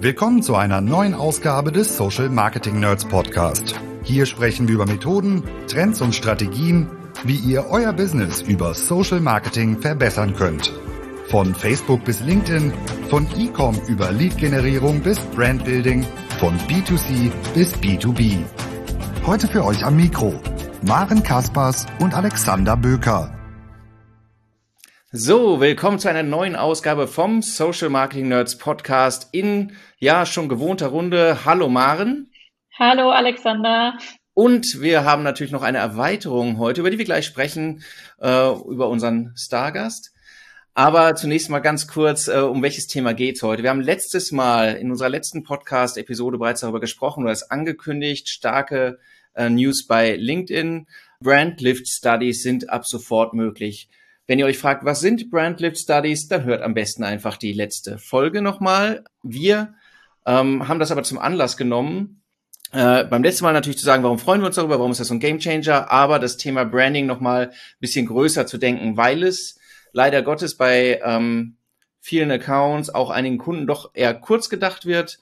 Willkommen zu einer neuen Ausgabe des Social Marketing Nerds Podcast. Hier sprechen wir über Methoden, Trends und Strategien, wie ihr euer Business über Social Marketing verbessern könnt. Von Facebook bis LinkedIn, von E-Com über Lead-Generierung bis Brandbuilding, von B2C bis B2B. Heute für euch am Mikro Maren Kaspers und Alexander Böker. So, willkommen zu einer neuen Ausgabe vom Social Marketing Nerds Podcast in ja schon gewohnter Runde. Hallo Maren. Hallo Alexander. Und wir haben natürlich noch eine Erweiterung heute, über die wir gleich sprechen, äh, über unseren Stargast. Aber zunächst mal ganz kurz, äh, um welches Thema geht's heute? Wir haben letztes Mal in unserer letzten Podcast-Episode bereits darüber gesprochen oder es angekündigt, starke äh, News bei LinkedIn. Brand Lift Studies sind ab sofort möglich. Wenn ihr euch fragt, was sind Brand Lift Studies, dann hört am besten einfach die letzte Folge nochmal. Wir ähm, haben das aber zum Anlass genommen, äh, beim letzten Mal natürlich zu sagen, warum freuen wir uns darüber, warum ist das so ein Gamechanger, aber das Thema Branding nochmal ein bisschen größer zu denken, weil es leider Gottes bei ähm, vielen Accounts, auch einigen Kunden doch eher kurz gedacht wird.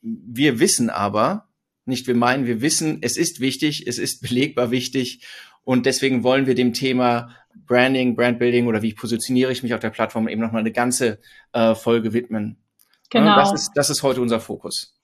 Wir wissen aber, nicht wir meinen, wir wissen, es ist wichtig, es ist belegbar wichtig und deswegen wollen wir dem Thema Branding, Brandbuilding oder wie positioniere ich mich auf der Plattform eben nochmal eine ganze äh, Folge widmen. Genau. das, ist, das ist heute unser Fokus.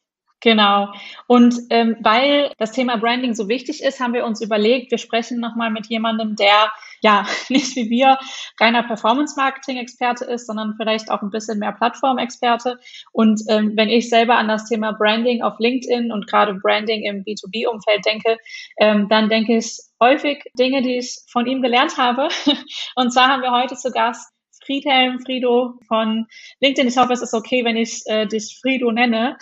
Genau. Und ähm, weil das Thema Branding so wichtig ist, haben wir uns überlegt, wir sprechen nochmal mit jemandem, der ja nicht wie wir reiner Performance-Marketing-Experte ist, sondern vielleicht auch ein bisschen mehr Plattform-Experte. Und ähm, wenn ich selber an das Thema Branding auf LinkedIn und gerade Branding im B2B-Umfeld denke, ähm, dann denke ich häufig Dinge, die ich von ihm gelernt habe. Und zwar haben wir heute zu Gast Friedhelm Frido von LinkedIn. Ich hoffe, es ist okay, wenn ich äh, dich Frido nenne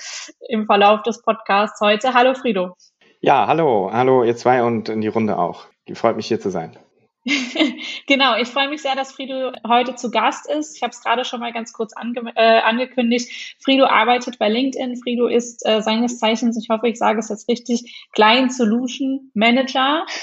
im Verlauf des Podcasts heute. Hallo Frido. Ja, hallo, hallo ihr zwei und in die Runde auch. Freut mich hier zu sein. genau, ich freue mich sehr, dass Frido heute zu Gast ist. Ich habe es gerade schon mal ganz kurz ange äh, angekündigt. Frido arbeitet bei LinkedIn. Frido ist äh, seines Zeichens, ich hoffe, ich sage es jetzt richtig, Client Solution Manager.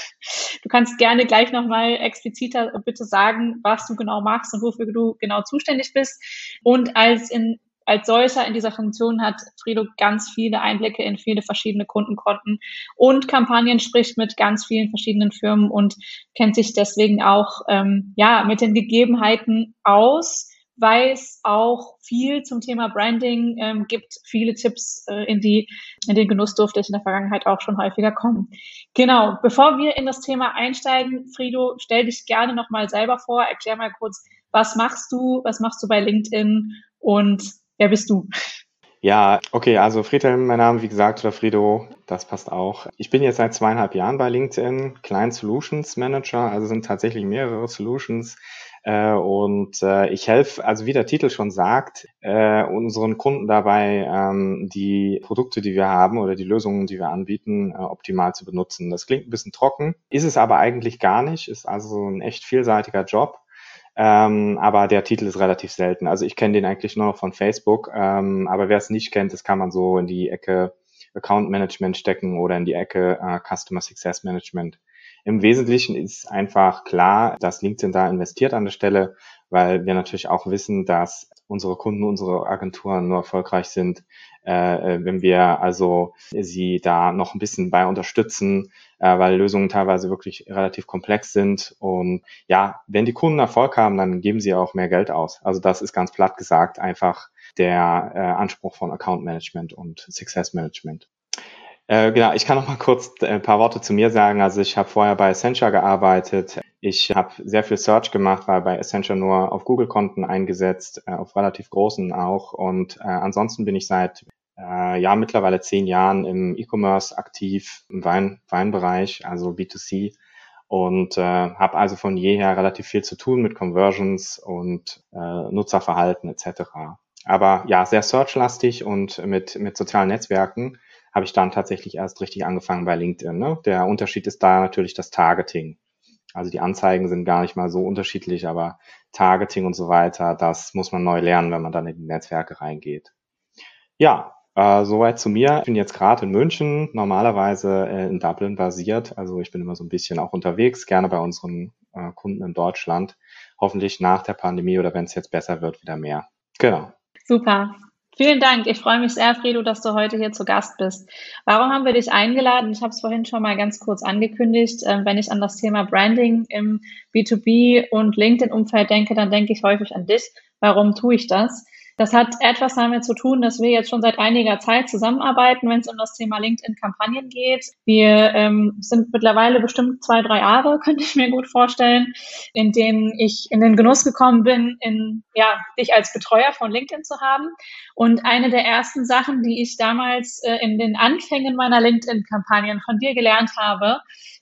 Du kannst gerne gleich nochmal expliziter bitte sagen, was du genau machst und wofür du genau zuständig bist. Und als in als solcher in dieser Funktion hat Frido ganz viele Einblicke in viele verschiedene Kundenkonten und Kampagnen, spricht mit ganz vielen verschiedenen Firmen und kennt sich deswegen auch ähm, ja mit den Gegebenheiten aus, weiß auch viel zum Thema Branding, ähm, gibt viele Tipps, äh, in die in den Genuss durfte ich in der Vergangenheit auch schon häufiger kommen. Genau, bevor wir in das Thema einsteigen, Frido, stell dich gerne nochmal selber vor, erklär mal kurz, was machst du, was machst du bei LinkedIn und Wer bist du? Ja, okay, also Friedhelm, mein Name, wie gesagt, oder Frido, das passt auch. Ich bin jetzt seit zweieinhalb Jahren bei LinkedIn, Client Solutions Manager, also sind tatsächlich mehrere Solutions. Äh, und äh, ich helfe, also wie der Titel schon sagt, äh, unseren Kunden dabei, ähm, die Produkte, die wir haben oder die Lösungen, die wir anbieten, äh, optimal zu benutzen. Das klingt ein bisschen trocken, ist es aber eigentlich gar nicht, ist also ein echt vielseitiger Job. Ähm, aber der Titel ist relativ selten. Also ich kenne den eigentlich nur noch von Facebook, ähm, aber wer es nicht kennt, das kann man so in die Ecke Account Management stecken oder in die Ecke äh, Customer Success Management. Im Wesentlichen ist einfach klar, dass LinkedIn da investiert an der Stelle, weil wir natürlich auch wissen, dass unsere Kunden, unsere Agenturen nur erfolgreich sind, äh, wenn wir also sie da noch ein bisschen bei unterstützen, äh, weil Lösungen teilweise wirklich relativ komplex sind. Und ja, wenn die Kunden Erfolg haben, dann geben sie auch mehr Geld aus. Also das ist ganz platt gesagt einfach der äh, Anspruch von Account Management und Success Management. Äh, genau, ich kann noch mal kurz ein paar Worte zu mir sagen. Also ich habe vorher bei Essentia gearbeitet. Ich habe sehr viel Search gemacht, war bei Essentia nur auf Google-Konten eingesetzt, äh, auf relativ großen auch. Und äh, ansonsten bin ich seit äh, ja mittlerweile zehn Jahren im E-Commerce aktiv, im Wein, Weinbereich, also B2C. Und äh, habe also von jeher relativ viel zu tun mit Conversions und äh, Nutzerverhalten etc. Aber ja, sehr searchlastig und mit, mit sozialen Netzwerken habe ich dann tatsächlich erst richtig angefangen bei LinkedIn. Ne? Der Unterschied ist da natürlich das Targeting. Also die Anzeigen sind gar nicht mal so unterschiedlich, aber Targeting und so weiter, das muss man neu lernen, wenn man dann in die Netzwerke reingeht. Ja, äh, soweit zu mir. Ich bin jetzt gerade in München, normalerweise äh, in Dublin basiert. Also ich bin immer so ein bisschen auch unterwegs, gerne bei unseren äh, Kunden in Deutschland. Hoffentlich nach der Pandemie oder wenn es jetzt besser wird, wieder mehr. Genau. Super. Vielen Dank. Ich freue mich sehr, Fredo, dass du heute hier zu Gast bist. Warum haben wir dich eingeladen? Ich habe es vorhin schon mal ganz kurz angekündigt. Ähm, wenn ich an das Thema Branding im B2B und LinkedIn-Umfeld denke, dann denke ich häufig an dich. Warum tue ich das? Das hat etwas damit zu tun, dass wir jetzt schon seit einiger Zeit zusammenarbeiten, wenn es um das Thema LinkedIn-Kampagnen geht. Wir ähm, sind mittlerweile bestimmt zwei, drei Jahre, könnte ich mir gut vorstellen, in denen ich in den Genuss gekommen bin, in, ja, dich als Betreuer von LinkedIn zu haben. Und eine der ersten Sachen, die ich damals äh, in den Anfängen meiner LinkedIn-Kampagnen von dir gelernt habe,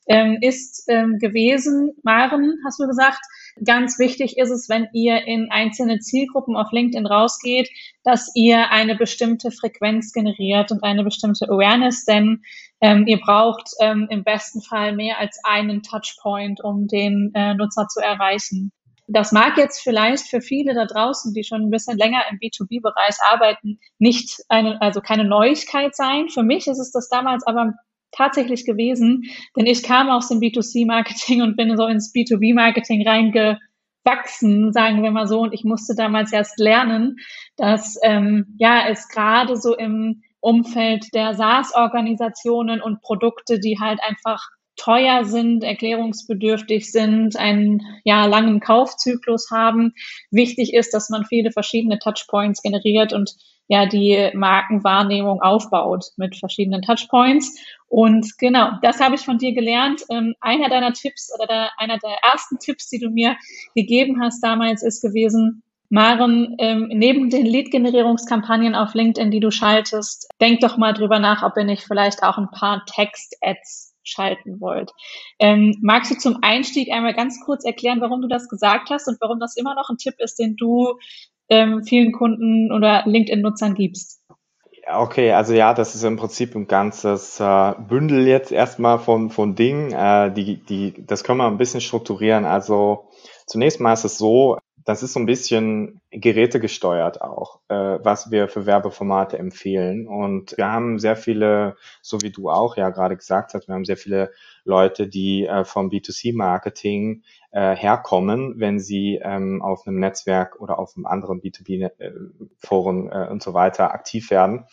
ähm, ist ähm, gewesen, Maren, hast du gesagt, Ganz wichtig ist es, wenn ihr in einzelne Zielgruppen auf LinkedIn rausgeht, dass ihr eine bestimmte Frequenz generiert und eine bestimmte Awareness, denn ähm, ihr braucht ähm, im besten Fall mehr als einen Touchpoint, um den äh, Nutzer zu erreichen. Das mag jetzt vielleicht für viele da draußen, die schon ein bisschen länger im B2B-Bereich arbeiten, nicht eine, also keine Neuigkeit sein. Für mich ist es das damals aber tatsächlich gewesen, denn ich kam aus dem B2C-Marketing und bin so ins B2B-Marketing reingewachsen, sagen wir mal so, und ich musste damals erst lernen, dass ähm, ja es gerade so im Umfeld der SaaS-Organisationen und Produkte, die halt einfach teuer sind, erklärungsbedürftig sind, einen ja, langen Kaufzyklus haben. Wichtig ist, dass man viele verschiedene Touchpoints generiert und ja die Markenwahrnehmung aufbaut mit verschiedenen Touchpoints. Und genau, das habe ich von dir gelernt. Ähm, einer deiner Tipps oder der, einer der ersten Tipps, die du mir gegeben hast damals, ist gewesen, Maren, ähm, neben den Lead-Generierungskampagnen auf LinkedIn, die du schaltest, denk doch mal drüber nach, ob ihr nicht vielleicht auch ein paar Text-Ads schalten wollt. Ähm, magst du zum Einstieg einmal ganz kurz erklären, warum du das gesagt hast und warum das immer noch ein Tipp ist, den du ähm, vielen Kunden oder LinkedIn-Nutzern gibst? Okay, also ja, das ist im Prinzip ein ganzes äh, Bündel jetzt erstmal von, von Dingen. Äh, die, die, das können wir ein bisschen strukturieren. Also zunächst mal ist es so, das ist so ein bisschen gerätegesteuert auch, äh, was wir für Werbeformate empfehlen. Und wir haben sehr viele, so wie du auch ja gerade gesagt hast, wir haben sehr viele Leute, die äh, vom B2C-Marketing äh, herkommen, wenn sie ähm, auf einem Netzwerk oder auf einem anderen B2B-Forum äh, und so weiter aktiv werden.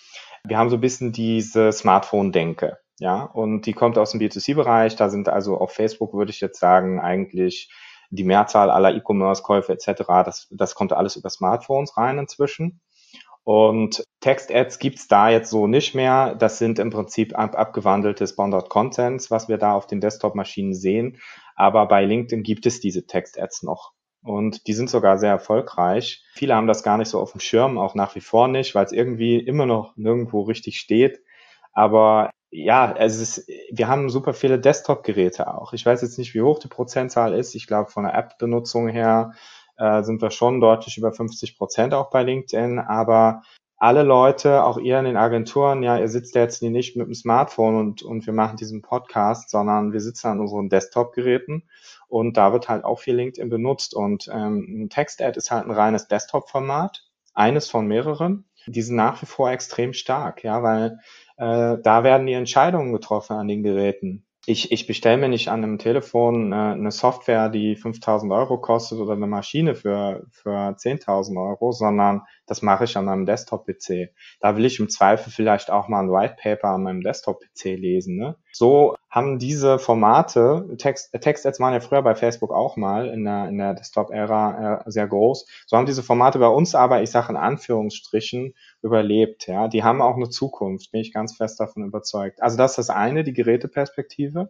Wir haben so ein bisschen diese Smartphone-Denke. Ja, und die kommt aus dem B2C-Bereich. Da sind also auf Facebook, würde ich jetzt sagen, eigentlich die Mehrzahl aller E-Commerce-Käufe etc., das, das kommt alles über Smartphones rein inzwischen. Und Text-Ads gibt's da jetzt so nicht mehr. Das sind im Prinzip ab, abgewandelte Sponsored Contents, was wir da auf den Desktop-Maschinen sehen. Aber bei LinkedIn gibt es diese Text-Ads noch. Und die sind sogar sehr erfolgreich. Viele haben das gar nicht so auf dem Schirm, auch nach wie vor nicht, weil es irgendwie immer noch nirgendwo richtig steht. Aber ja, es ist, wir haben super viele Desktop-Geräte auch. Ich weiß jetzt nicht, wie hoch die Prozentzahl ist. Ich glaube, von der App-Benutzung her äh, sind wir schon deutlich über 50 Prozent auch bei LinkedIn. Aber alle Leute, auch ihr in den Agenturen, ja, ihr sitzt jetzt nicht mit dem Smartphone und, und wir machen diesen Podcast, sondern wir sitzen an unseren Desktop-Geräten und da wird halt auch viel LinkedIn benutzt. Und ähm, ein Text-Ad ist halt ein reines Desktop-Format, eines von mehreren. Die sind nach wie vor extrem stark, ja, weil äh, da werden die Entscheidungen getroffen an den Geräten. Ich, ich bestelle mir nicht an einem Telefon äh, eine Software, die 5000 Euro kostet oder eine Maschine für, für 10.000 Euro, sondern das mache ich an meinem Desktop-PC. Da will ich im Zweifel vielleicht auch mal ein White Paper an meinem Desktop-PC lesen. Ne? So haben diese Formate, Text, Text-Ads waren ja früher bei Facebook auch mal in der, in der Desktop-Ära äh, sehr groß, so haben diese Formate bei uns aber, ich sage in Anführungsstrichen, überlebt. Ja, Die haben auch eine Zukunft, bin ich ganz fest davon überzeugt. Also das ist das eine, die Geräteperspektive.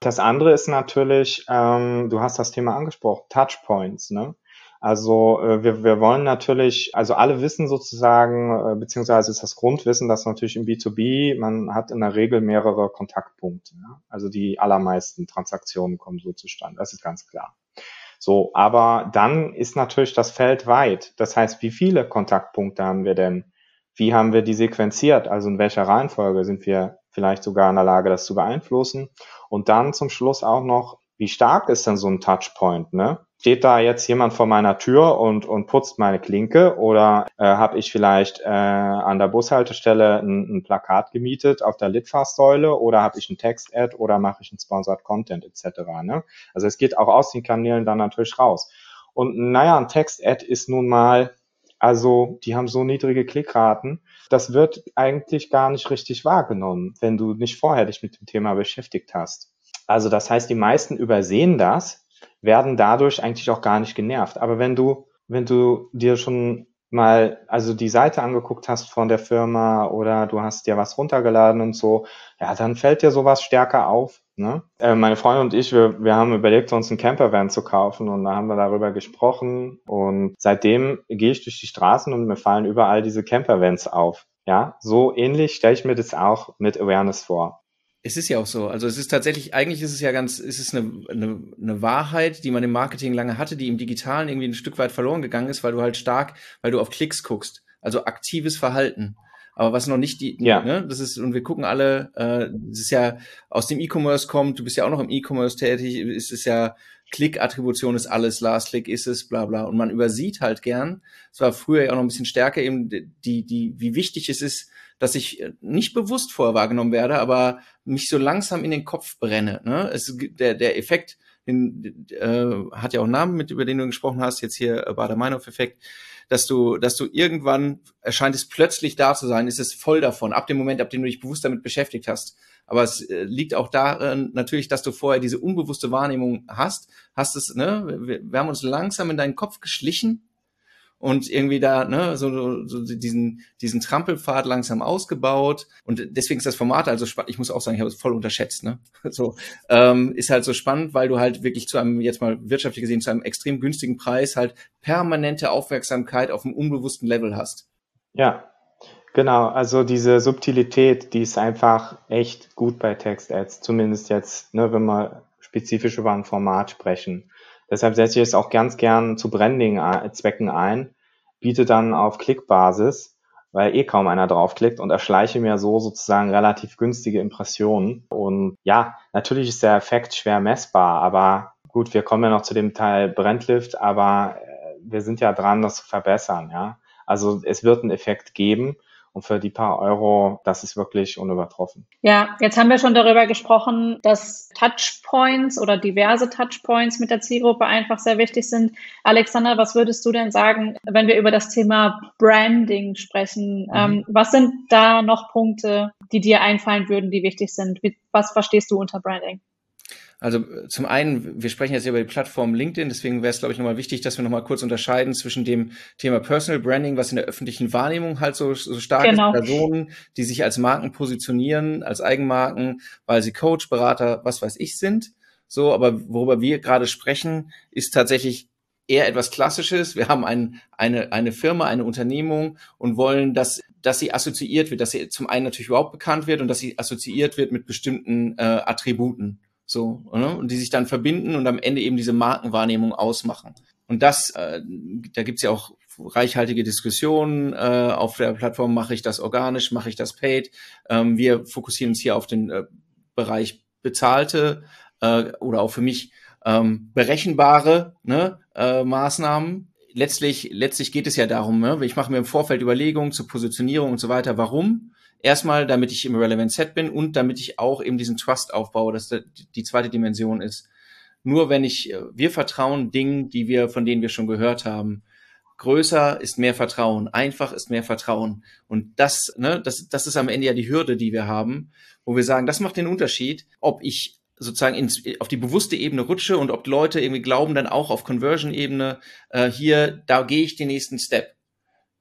Das andere ist natürlich, ähm, du hast das Thema angesprochen, Touchpoints. Ne? Also äh, wir, wir wollen natürlich, also alle wissen sozusagen, äh, beziehungsweise ist das Grundwissen, dass natürlich im B2B, man hat in der Regel mehrere Kontaktpunkte. Ja? Also die allermeisten Transaktionen kommen so zustande, das ist ganz klar. So, aber dann ist natürlich das Feld weit. Das heißt, wie viele Kontaktpunkte haben wir denn? Wie haben wir die sequenziert? Also in welcher Reihenfolge sind wir vielleicht sogar in der Lage, das zu beeinflussen? Und dann zum Schluss auch noch, wie stark ist denn so ein Touchpoint? Ne? Steht da jetzt jemand vor meiner Tür und, und putzt meine Klinke oder äh, habe ich vielleicht äh, an der Bushaltestelle ein, ein Plakat gemietet auf der Litfaßsäule oder habe ich ein Text-Ad oder mache ich ein Sponsored Content etc. Ne? Also es geht auch aus den Kanälen dann natürlich raus. Und naja, ein Text-Ad ist nun mal Also die haben so niedrige Klickraten. Das wird eigentlich gar nicht richtig wahrgenommen, wenn du nicht vorher dich mit dem Thema beschäftigt hast. Also das heißt, die meisten übersehen das, werden dadurch eigentlich auch gar nicht genervt. Aber wenn du, wenn du dir schon mal also die Seite angeguckt hast von der Firma oder du hast dir was runtergeladen und so, ja, dann fällt dir sowas stärker auf. Ne? Äh, meine Freundin und ich, wir, wir haben überlegt, uns einen Campervan zu kaufen und da haben wir darüber gesprochen und seitdem gehe ich durch die Straßen und mir fallen überall diese Campervans auf. Ja, so ähnlich stelle ich mir das auch mit Awareness vor. Es ist ja auch so. Also es ist tatsächlich, eigentlich ist es ja ganz, es ist eine, eine, eine Wahrheit, die man im Marketing lange hatte, die im Digitalen irgendwie ein Stück weit verloren gegangen ist, weil du halt stark, weil du auf Klicks guckst. Also aktives Verhalten. Aber was noch nicht die, ja. ne, das ist, und wir gucken alle, äh, das ist ja aus dem E-Commerce kommt, du bist ja auch noch im E-Commerce tätig, ist es ja, Klick-Attribution ist alles, Last Click ist es, bla bla. Und man übersieht halt gern, es war früher ja auch noch ein bisschen stärker eben, die, die, wie wichtig es ist, dass ich äh, nicht bewusst vorher wahrgenommen werde, aber mich so langsam in den Kopf brenne. Ne? Es, der, der Effekt, den, äh, hat ja auch einen Namen, mit über den du gesprochen hast, jetzt hier äh, Bader-Meinhof-Effekt, dass du, dass du irgendwann erscheint es plötzlich da zu sein, ist es voll davon, ab dem Moment, ab dem du dich bewusst damit beschäftigt hast. Aber es äh, liegt auch darin natürlich, dass du vorher diese unbewusste Wahrnehmung hast, hast es, ne, wir, wir haben uns langsam in deinen Kopf geschlichen und irgendwie da ne, so, so diesen, diesen Trampelpfad langsam ausgebaut. Und deswegen ist das Format also spannend. Ich muss auch sagen, ich habe es voll unterschätzt. Ne? So ähm, ist halt so spannend, weil du halt wirklich zu einem, jetzt mal wirtschaftlich gesehen, zu einem extrem günstigen Preis halt permanente Aufmerksamkeit auf einem unbewussten Level hast. Ja, Genau, also diese Subtilität, die ist einfach echt gut bei Text-Ads, zumindest jetzt, ne, wenn wir spezifisch über ein Format sprechen. Deshalb setze ich es auch ganz gern zu Branding-Zwecken ein, biete dann auf Klickbasis, weil eh kaum einer draufklickt und erschleiche mir so sozusagen relativ günstige Impressionen. Und ja, natürlich ist der Effekt schwer messbar, aber gut, wir kommen ja noch zu dem Teil Brandlift, aber äh, wir sind ja dran, das zu verbessern, ja. Also es wird einen Effekt geben und für die paar Euro, das ist wirklich unübertroffen. Ja, jetzt haben wir schon darüber gesprochen, dass Touchpoints oder diverse Touchpoints mit der Zielgruppe einfach sehr wichtig sind. Alexander, was würdest du denn sagen, wenn wir über das Thema Branding sprechen? Mhm. Ähm, was sind da noch Punkte, die dir einfallen würden, die wichtig sind? Was verstehst du unter Branding? Also zum einen, wir sprechen jetzt über die Plattform LinkedIn, deswegen wäre es, glaube ich, nochmal wichtig, dass wir nochmal kurz unterscheiden zwischen dem Thema Personal Branding, was in der öffentlichen Wahrnehmung halt so, so stark genau. ist, Personen, die sich als Marken positionieren, als Eigenmarken, weil sie Coach, Berater, was weiß ich sind. So, aber worüber wir gerade sprechen, ist tatsächlich eher etwas Klassisches. Wir haben ein, eine, eine Firma, eine Unternehmung und wollen, dass, dass sie assoziiert wird, dass sie zum einen natürlich überhaupt bekannt wird und dass sie assoziiert wird mit bestimmten äh, Attributen. So, ne? und die sich dann verbinden und am Ende eben diese Markenwahrnehmung ausmachen. Und das, äh, da gibt's ja auch reichhaltige Diskussionen äh, auf der Plattform, mache ich das organisch, mache ich das paid. Ähm, wir fokussieren uns hier auf den äh, Bereich bezahlte äh, oder auch für mich ähm, berechenbare ne, äh, Maßnahmen. Letztlich, letztlich geht es ja darum, ne? ich mache mir im Vorfeld Überlegungen zur Positionierung und so weiter, warum Erstmal, damit ich im Relevant Set bin und damit ich auch eben diesen Trust aufbaue, dass die zweite Dimension ist. Nur wenn ich, äh, wir vertrauen Dingen, die wir, von denen wir schon gehört haben. Größer ist mehr Vertrauen, einfach ist mehr Vertrauen. Und das, ne, das, das ist am Ende ja die Hürde, die wir haben, wo wir sagen, das macht den Unterschied, ob ich sozusagen ins, auf die bewusste Ebene rutsche und ob Leute irgendwie glauben, dann auch auf Conversion-Ebene, äh, hier, da gehe ich den nächsten Step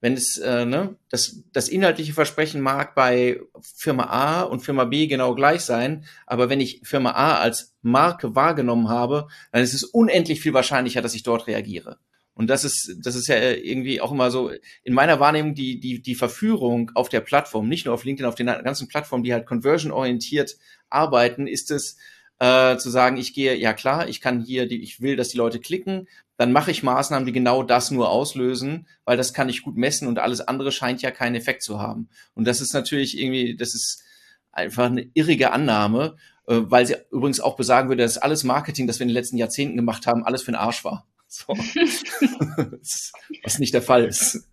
wenn es äh, ne, das, das inhaltliche Versprechen mag bei Firma A und Firma B genau gleich sein, aber wenn ich Firma A als Marke wahrgenommen habe, dann ist es unendlich viel wahrscheinlicher, dass ich dort reagiere. Und das ist, das ist ja irgendwie auch immer so in meiner Wahrnehmung die, die, die Verführung auf der Plattform, nicht nur auf LinkedIn, auf den ganzen Plattformen, die halt conversion-orientiert arbeiten, ist es, äh, zu sagen, ich gehe, ja klar, ich kann hier, die, ich will, dass die Leute klicken, dann mache ich Maßnahmen, die genau das nur auslösen, weil das kann ich gut messen und alles andere scheint ja keinen Effekt zu haben. Und das ist natürlich irgendwie, das ist einfach eine irrige Annahme, äh, weil sie übrigens auch besagen würde, dass alles Marketing, das wir in den letzten Jahrzehnten gemacht haben, alles für den Arsch war. So. Was nicht der Fall ist.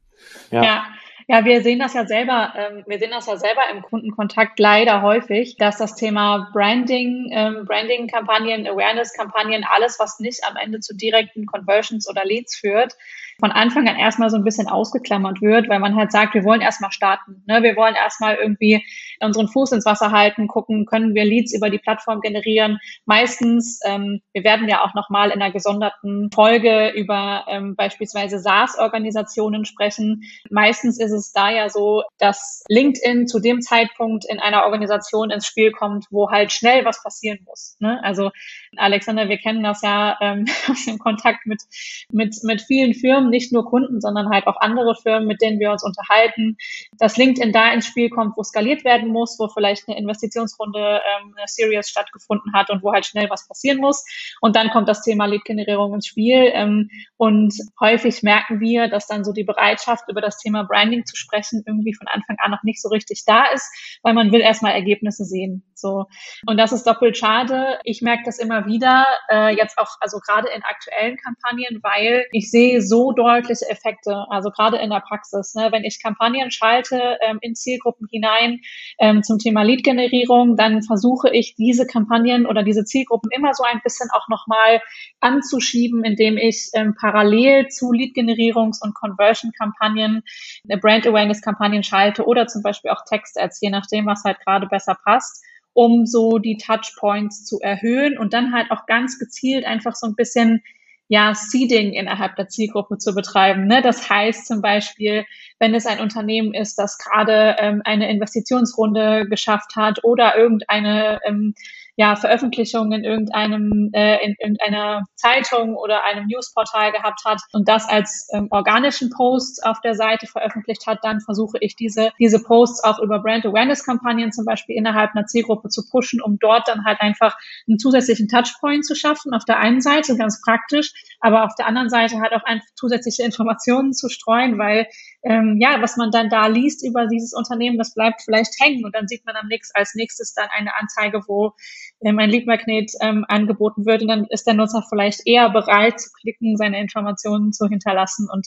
Ja. ja. Ja, wir sehen das ja selber, ähm, wir sehen das ja selber im Kundenkontakt leider häufig, dass das Thema Branding, ähm, Branding-Kampagnen, Awareness-Kampagnen, alles, was nicht am Ende zu direkten Conversions oder Leads führt, von Anfang an erstmal so ein bisschen ausgeklammert wird, weil man halt sagt, wir wollen erstmal starten. Ne? Wir wollen erstmal irgendwie unseren Fuß ins Wasser halten, gucken, können wir Leads über die Plattform generieren. Meistens, ähm, wir werden ja auch nochmal in einer gesonderten Folge über ähm, beispielsweise SaaS-Organisationen sprechen. Meistens ist es da ja so, dass LinkedIn zu dem Zeitpunkt in einer Organisation ins Spiel kommt, wo halt schnell was passieren muss. Ne? Also Alexander, wir kennen das ja ähm, aus dem Kontakt mit, mit, mit vielen Firmen, nicht nur Kunden, sondern halt auch andere Firmen, mit denen wir uns unterhalten, dass LinkedIn da ins Spiel kommt, wo skaliert werden muss, wo vielleicht eine Investitionsrunde, ähm, eine Series stattgefunden hat und wo halt schnell was passieren muss. Und dann kommt das Thema Lead-Generierung ins Spiel. Ähm, und häufig merken wir, dass dann so die Bereitschaft, über das Thema Branding zu sprechen, irgendwie von Anfang an noch nicht so richtig da ist, weil man will erstmal Ergebnisse sehen. So. Und das ist doppelt schade. Ich merke das immer wieder, äh, jetzt auch, also gerade in aktuellen Kampagnen, weil ich sehe so deutliche Effekte, also gerade in der Praxis. Ne? Wenn ich Kampagnen schalte ähm, in Zielgruppen hinein ähm, zum Thema Lead-Generierung, dann versuche ich diese Kampagnen oder diese Zielgruppen immer so ein bisschen auch nochmal anzuschieben, indem ich ähm, parallel zu Lead-Generierungs- und Conversion-Kampagnen, äh, Brand-Awareness-Kampagnen schalte oder zum Beispiel auch Text-Ads, je nachdem, was halt gerade besser passt um so die Touchpoints zu erhöhen und dann halt auch ganz gezielt einfach so ein bisschen ja, Seeding innerhalb der Zielgruppe zu betreiben. Ne? Das heißt zum Beispiel, wenn es ein Unternehmen ist, das gerade ähm, eine Investitionsrunde geschafft hat oder irgendeine ähm, ja, Veröffentlichung in irgendeinem, äh, in irgendeiner Zeitung oder einem Newsportal gehabt hat und das als ähm, organischen Post auf der Seite veröffentlicht hat, dann versuche ich diese, diese Posts auch über Brand Awareness Kampagnen zum Beispiel innerhalb einer Zielgruppe zu pushen, um dort dann halt einfach einen zusätzlichen Touchpoint zu schaffen. Auf der einen Seite ganz praktisch, aber auf der anderen Seite halt auch einfach zusätzliche Informationen zu streuen, weil ähm, ja, was man dann da liest über dieses Unternehmen, das bleibt vielleicht hängen und dann sieht man am nächsten, als nächstes dann eine Anzeige, wo ähm, ein Lead-Magnet ähm, angeboten wird und dann ist der Nutzer vielleicht eher bereit zu klicken, seine Informationen zu hinterlassen und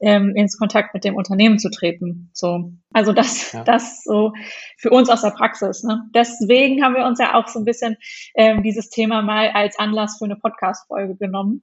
ähm, ins Kontakt mit dem Unternehmen zu treten. So, also das, ja. das so für uns aus der Praxis. Ne? Deswegen haben wir uns ja auch so ein bisschen ähm, dieses Thema mal als Anlass für eine Podcast-Folge genommen.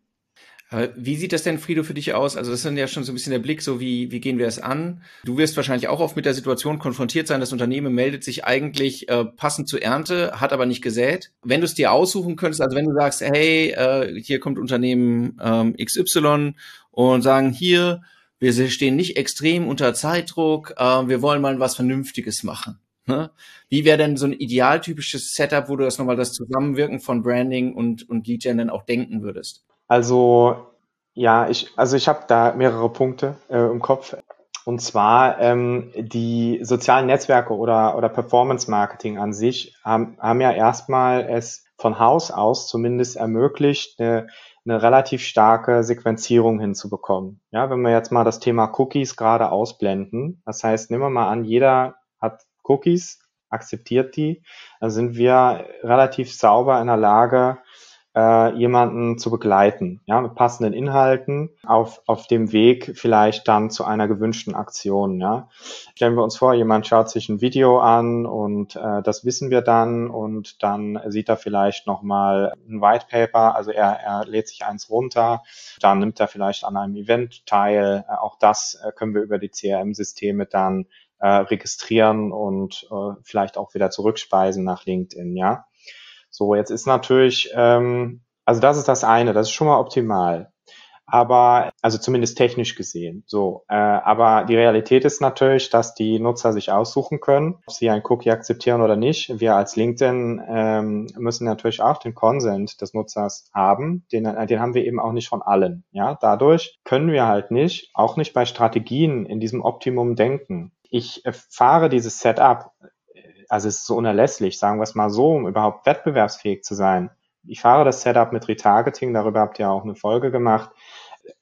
Wie sieht das denn, Frido, für dich aus? Also das ist ja schon so ein bisschen der Blick, so wie, wie gehen wir es an? Du wirst wahrscheinlich auch oft mit der Situation konfrontiert sein, das Unternehmen meldet sich eigentlich äh, passend zur Ernte, hat aber nicht gesät. Wenn du es dir aussuchen könntest, also wenn du sagst, hey, äh, hier kommt Unternehmen ähm, XY und sagen, hier, wir stehen nicht extrem unter Zeitdruck, äh, wir wollen mal was Vernünftiges machen. Ne? Wie wäre denn so ein idealtypisches Setup, wo du das nochmal das Zusammenwirken von Branding und, und Lead Gen dann auch denken würdest? Also ja, ich, also ich habe da mehrere Punkte äh, im Kopf. Und zwar ähm, die sozialen Netzwerke oder, oder Performance Marketing an sich haben, haben ja erstmal es von Haus aus zumindest ermöglicht, eine, eine relativ starke Sequenzierung hinzubekommen. Ja, wenn wir jetzt mal das Thema Cookies gerade ausblenden, das heißt, nehmen wir mal an, jeder hat Cookies, akzeptiert die, dann sind wir relativ sauber in der Lage, äh, jemanden zu begleiten, ja, mit passenden Inhalten auf, auf dem Weg vielleicht dann zu einer gewünschten Aktion, ja. Stellen wir uns vor, jemand schaut sich ein Video an und äh, das wissen wir dann und dann sieht er vielleicht nochmal ein White Paper, also er, er lädt sich eins runter, dann nimmt er vielleicht an einem Event teil, äh, auch das äh, können wir über die CRM-Systeme dann äh, registrieren und äh, vielleicht auch wieder zurückspeisen nach LinkedIn, ja. So, jetzt ist natürlich, ähm, also das ist das eine, das ist schon mal optimal. Aber, also zumindest technisch gesehen. So, äh, aber die Realität ist natürlich, dass die Nutzer sich aussuchen können, ob sie ein Cookie akzeptieren oder nicht. Wir als LinkedIn ähm, müssen natürlich auch den Consent des Nutzers haben. Den, äh, den haben wir eben auch nicht von allen. Ja, dadurch können wir halt nicht, auch nicht bei Strategien in diesem Optimum denken. Ich äh, fahre dieses Setup also es ist so unerlässlich, sagen wir es mal so, um überhaupt wettbewerbsfähig zu sein. Ich fahre das Setup mit Retargeting, darüber habt ihr auch eine Folge gemacht,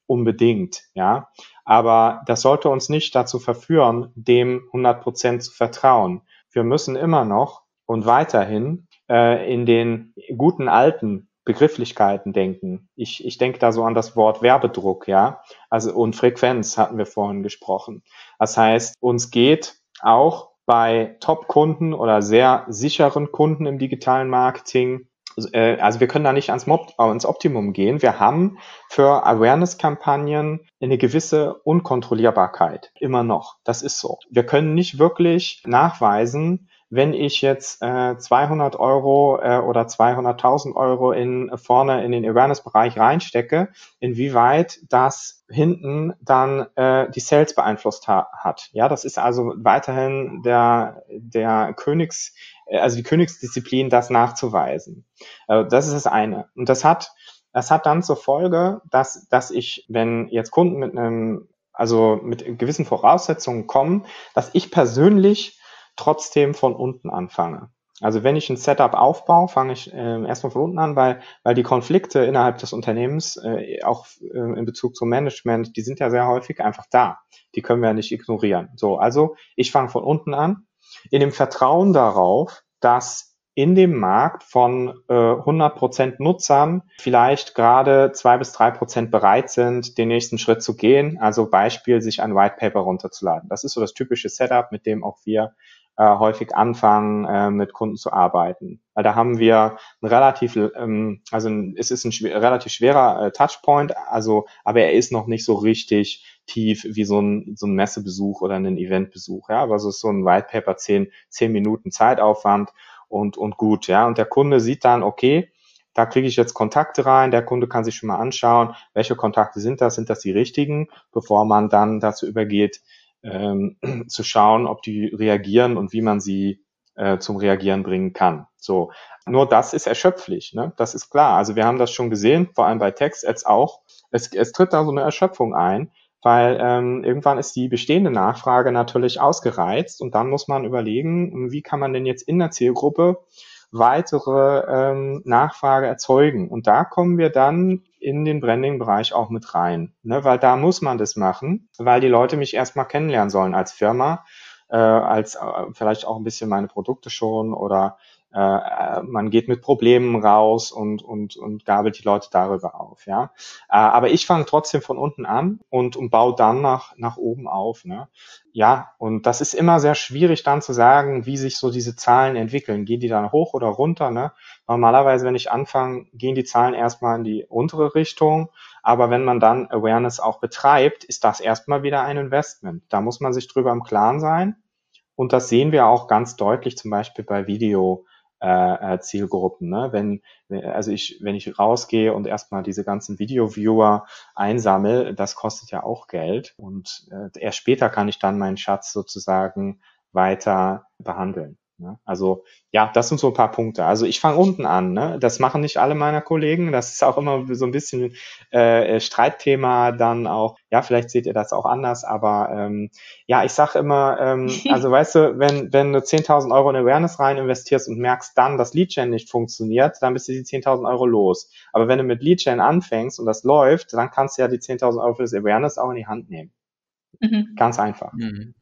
unbedingt, ja. Aber das sollte uns nicht dazu verführen, dem 100 Prozent zu vertrauen. Wir müssen immer noch und weiterhin äh, in den guten alten Begrifflichkeiten denken. Ich, ich denke da so an das Wort Werbedruck, ja. Also und Frequenz hatten wir vorhin gesprochen. Das heißt, uns geht auch bei Top-Kunden oder sehr sicheren Kunden im digitalen Marketing äh, also wir können da nicht ans, Mob, ans Optimum gehen. Wir haben für Awareness-Kampagnen eine gewisse Unkontrollierbarkeit immer noch. Das ist so. Wir können nicht wirklich nachweisen, wenn ich jetzt äh, 200 Euro äh, oder 200.000 Euro in vorne in den Awareness-Bereich reinstecke, inwieweit das hinten dann äh, die Sales beeinflusst ha hat. Ja, das ist also weiterhin der der Königs äh, also die Königsdisziplin, das nachzuweisen. Äh, das ist das eine. Und das hat das hat dann zur Folge, dass dass ich, wenn jetzt Kunden mit einem also mit gewissen Voraussetzungen kommen, dass ich persönlich trotzdem von unten anfange. Also wenn ich ein Setup aufbaue, fange ich äh, erstmal von unten an, weil, weil die Konflikte innerhalb des Unternehmens, äh, auch äh, in Bezug zum Management, die sind ja sehr häufig einfach da. Die können wir ja nicht ignorieren. So, also ich fange von unten an, in dem Vertrauen darauf, dass in dem Markt von äh, 100% Nutzern vielleicht gerade zwei bis drei Prozent bereit sind, den nächsten Schritt zu gehen. Also Beispiel, sich ein White Paper runterzuladen. Das ist so das typische Setup, mit dem auch wir äh, häufig anfangen, äh, mit Kunden zu arbeiten. Weil da haben wir ein relativ, ähm, also es ist ein schwer, relativ schwerer äh, Touchpoint, also, aber er ist noch nicht so richtig tief wie so ein, so ein Messebesuch oder ein Eventbesuch. Ja, aber so ist so ein White Paper zehn, zehn Minuten Zeitaufwand und, und gut. Ja, und der Kunde sieht dann, okay, da kriege ich jetzt Kontakte rein, der Kunde kann sich schon mal anschauen, welche Kontakte sind das, sind das die richtigen, bevor man dann dazu übergeht, ähm, zu schauen, ob die reagieren und wie man sie äh, zum Reagieren bringen kann. So, nur das ist erschöpflich, ne? Das ist klar. Also wir haben das schon gesehen, vor allem bei Text-Ads auch. Es, es tritt da so eine Erschöpfung ein, weil ähm, irgendwann ist die bestehende Nachfrage natürlich ausgereizt und dann muss man überlegen, wie kann man denn jetzt in der Zielgruppe weitere ähm, Nachfrage erzeugen. Und da kommen wir dann in den Branding-Bereich auch mit rein, ne? weil da muss man das machen, weil die Leute mich erstmal kennenlernen sollen als Firma, äh, als äh, vielleicht auch ein bisschen meine Produkte schon oder äh, man geht mit Problemen raus und, und, und gabelt die Leute darüber auf. Ja? Äh, aber ich fange trotzdem von unten an und, und baue dann nach, nach oben auf. Ne? Ja, und das ist immer sehr schwierig dann zu sagen, wie sich so diese Zahlen entwickeln. Gehen die dann hoch oder runter? Ne? Normalerweise, wenn ich anfange, gehen die Zahlen erstmal in die untere Richtung. Aber wenn man dann Awareness auch betreibt, ist das erstmal wieder ein Investment. Da muss man sich drüber im Klaren sein. Und das sehen wir auch ganz deutlich zum Beispiel bei Video äh, äh, Zielgruppen. Ne? Wenn, also ich, wenn ich rausgehe und erstmal diese ganzen Video-Viewer einsammle, das kostet ja auch Geld. Und äh, erst später kann ich dann meinen Schatz sozusagen weiter behandeln. Ne? Also ja, das sind so ein paar Punkte. Also ich fange unten an. Ne? Das machen nicht alle meiner Kollegen. Das ist auch immer so ein bisschen äh, Streitthema dann auch. Ja, vielleicht seht ihr das auch anders, aber ähm, ja, ich sage immer, ähm, also weißt du, wenn, wenn du 10.000 Euro in Awareness rein investierst und merkst dann, dass Leadgen nicht funktioniert, dann bist du die 10.000 Euro los. Aber wenn du mit Leadgen anfängst und das läuft, dann kannst du ja die 10.000 Euro für das Awareness auch in die Hand nehmen. Mhm. Ganz einfach. Mhm.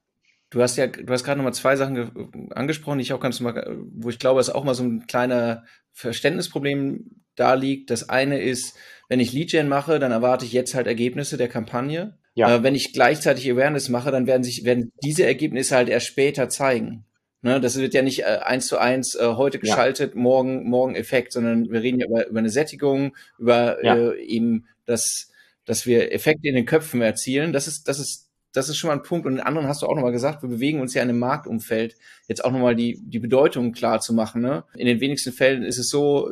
Du hast ja, du hast gerade nochmal zwei Sachen angesprochen, die ich auch ganz mal, wo ich glaube, es auch mal so ein kleiner Verständnisproblem da liegt. Das eine ist, wenn ich Lead-Gen mache, dann erwarte ich jetzt halt Ergebnisse der Kampagne. Ja. Äh, wenn ich gleichzeitig Awareness mache, dann werden sich, werden diese Ergebnisse halt erst später zeigen. Ne, das wird ja nicht äh, eins zu eins äh, heute geschaltet, ja. morgen, morgen Effekt, sondern wir reden ja über, über eine Sättigung, über ja. äh, eben das, dass wir Effekte in den Köpfen erzielen. Das ist, das ist das ist schon mal ein Punkt. Und den anderen hast du auch nochmal gesagt, wir bewegen uns ja in einem Marktumfeld, jetzt auch nochmal die, die Bedeutung klar zu machen. Ne? In den wenigsten Fällen ist es so,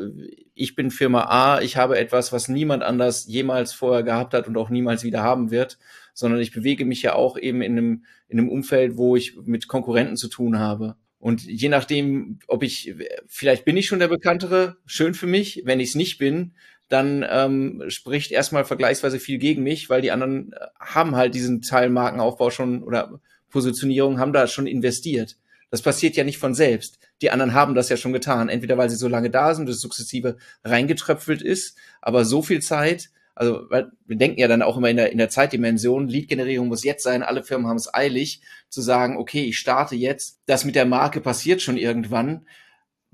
ich bin Firma A, ich habe etwas, was niemand anders jemals vorher gehabt hat und auch niemals wieder haben wird, sondern ich bewege mich ja auch eben in einem, in einem Umfeld, wo ich mit Konkurrenten zu tun habe. Und je nachdem, ob ich, vielleicht bin ich schon der Bekanntere, schön für mich. Wenn ich es nicht bin, dann ähm, spricht erstmal vergleichsweise viel gegen mich, weil die anderen äh, haben halt diesen Teil Markenaufbau schon oder Positionierung, haben da schon investiert. Das passiert ja nicht von selbst. Die anderen haben das ja schon getan. Entweder weil sie so lange da sind, dass sukzessive reingetröpfelt ist, aber so viel Zeit, also weil wir denken ja dann auch immer in der, in der Zeitdimension, Lead-Generierung muss jetzt sein, alle Firmen haben es eilig, zu sagen, okay, ich starte jetzt, das mit der Marke passiert schon irgendwann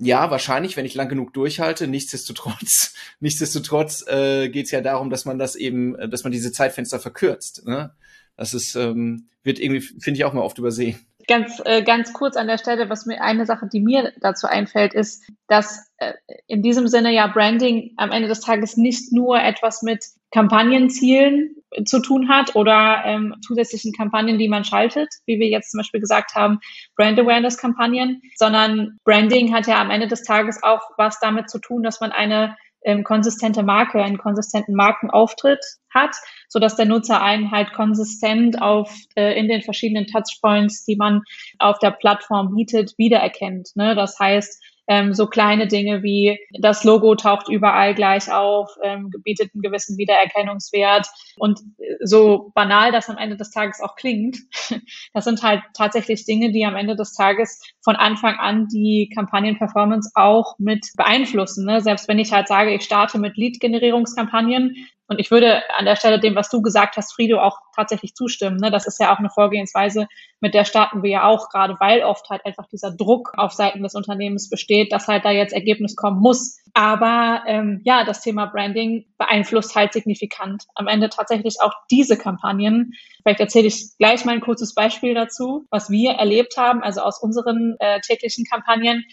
ja, wahrscheinlich, wenn ich lang genug durchhalte. Nichtsdestotrotz, nichtsdestotrotz äh, geht es ja darum, dass man das eben, äh, dass man diese Zeitfenster verkürzt. Ne? Das ist, ähm, wird irgendwie, finde ich, auch mal oft übersehen. Ganz, äh, ganz kurz an der Stelle, was mir eine Sache, die mir dazu einfällt, ist, dass äh, in diesem Sinne ja Branding am Ende des Tages nicht nur etwas mit Kampagnenzielen zu tun hat oder ähm, zusätzlichen Kampagnen, die man schaltet, wie wir jetzt zum Beispiel gesagt haben, Brand Awareness Kampagnen, sondern Branding hat ja am Ende des Tages auch was damit zu tun, dass man eine ähm, konsistente Marke, einen konsistenten Markenauftritt hat, so dass der Nutzer einen halt konsistent auf äh, in den verschiedenen Touchpoints, die man auf der Plattform bietet, wiedererkennt. Ne? Das heißt, ähm, so kleine Dinge wie das Logo taucht überall gleich auf, ähm, bietet einen gewissen Wiedererkennungswert und so banal das am Ende des Tages auch klingt, das sind halt tatsächlich Dinge, die am Ende des Tages von Anfang an die Kampagnenperformance auch mit beeinflussen. Ne? Selbst wenn ich halt sage, ich starte mit Lead-Generierungskampagnen, und ich würde an der Stelle dem, was du gesagt hast, Frido, auch tatsächlich zustimmen. Ne? Das ist ja auch eine Vorgehensweise, mit der starten wir ja auch, gerade weil oft halt einfach dieser Druck auf Seiten des Unternehmens besteht, dass halt da jetzt Ergebnis kommen muss. Aber ähm, ja, das Thema Branding beeinflusst halt signifikant am Ende tatsächlich auch diese Kampagnen. Vielleicht erzähle ich gleich mal ein kurzes Beispiel dazu, was wir erlebt haben, also aus unseren äh, täglichen Kampagnen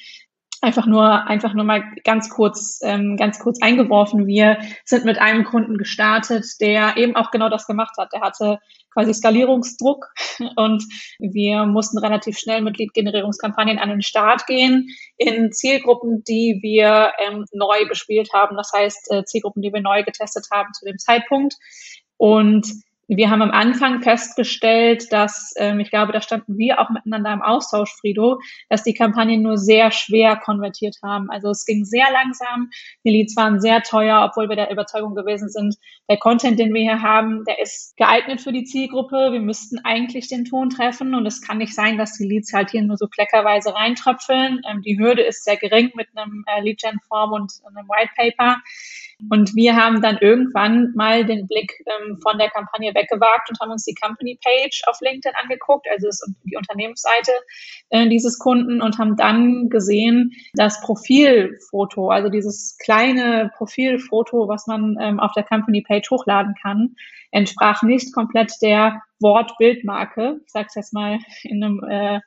einfach nur einfach nur mal ganz kurz ähm, ganz kurz eingeworfen. Wir sind mit einem Kunden gestartet, der eben auch genau das gemacht hat. Der hatte quasi Skalierungsdruck und wir mussten relativ schnell mit Lead-Generierungskampagnen an den Start gehen in Zielgruppen, die wir ähm, neu bespielt haben. Das heißt äh, Zielgruppen, die wir neu getestet haben zu dem Zeitpunkt. Und wir haben am Anfang festgestellt, dass, ähm, ich glaube, da standen wir auch miteinander im Austausch, Frido, dass die Kampagnen nur sehr schwer konvertiert haben. Also es ging sehr langsam, die Leads waren sehr teuer, obwohl wir der Überzeugung gewesen sind, der Content, den wir hier haben, der ist geeignet für die Zielgruppe. Wir müssten eigentlich den Ton treffen und es kann nicht sein, dass die Leads halt hier nur so kleckerweise reintröpfeln. Ähm, die Hürde ist sehr gering mit einem äh, Lead-Gen-Form und einem White Paper. Und wir haben dann irgendwann mal den Blick ähm, von der Kampagne weggewagt und haben uns die Company Page auf LinkedIn angeguckt, also die Unternehmensseite äh, dieses Kunden und haben dann gesehen, das Profilfoto, also dieses kleine Profilfoto, was man ähm, auf der Company Page hochladen kann, entsprach nicht komplett der Wortbildmarke. Ich sage es jetzt mal in einem äh,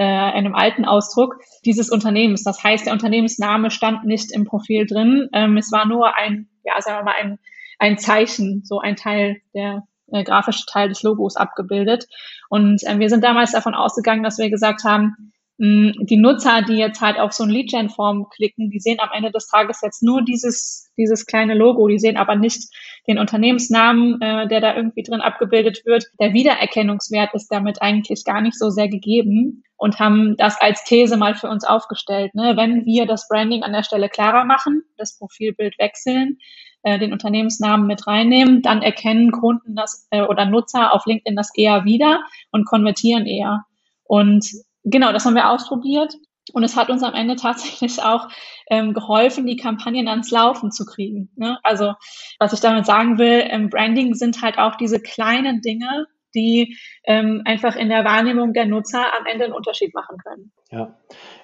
äh, einem alten Ausdruck dieses Unternehmens. Das heißt, der Unternehmensname stand nicht im Profil drin. Ähm, es war nur ein, ja, sagen wir mal, ein, ein Zeichen, so ein Teil der äh, grafische Teil des Logos abgebildet. Und äh, wir sind damals davon ausgegangen, dass wir gesagt haben, mh, die Nutzer, die jetzt halt auf so ein Lead-Gen-Form klicken, die sehen am Ende des Tages jetzt nur dieses, dieses kleine Logo, die sehen aber nicht den Unternehmensnamen, äh, der da irgendwie drin abgebildet wird. Der Wiedererkennungswert ist damit eigentlich gar nicht so sehr gegeben und haben das als These mal für uns aufgestellt. Ne? Wenn wir das Branding an der Stelle klarer machen, das Profilbild wechseln, äh, den Unternehmensnamen mit reinnehmen, dann erkennen Kunden das äh, oder Nutzer auf LinkedIn das eher wieder und konvertieren eher. Und genau, das haben wir ausprobiert. Und es hat uns am Ende tatsächlich auch ähm, geholfen, die Kampagnen ans Laufen zu kriegen. Ne? Also was ich damit sagen will, ähm, Branding sind halt auch diese kleinen Dinge, die ähm, einfach in der Wahrnehmung der Nutzer am Ende einen Unterschied machen können. Ja.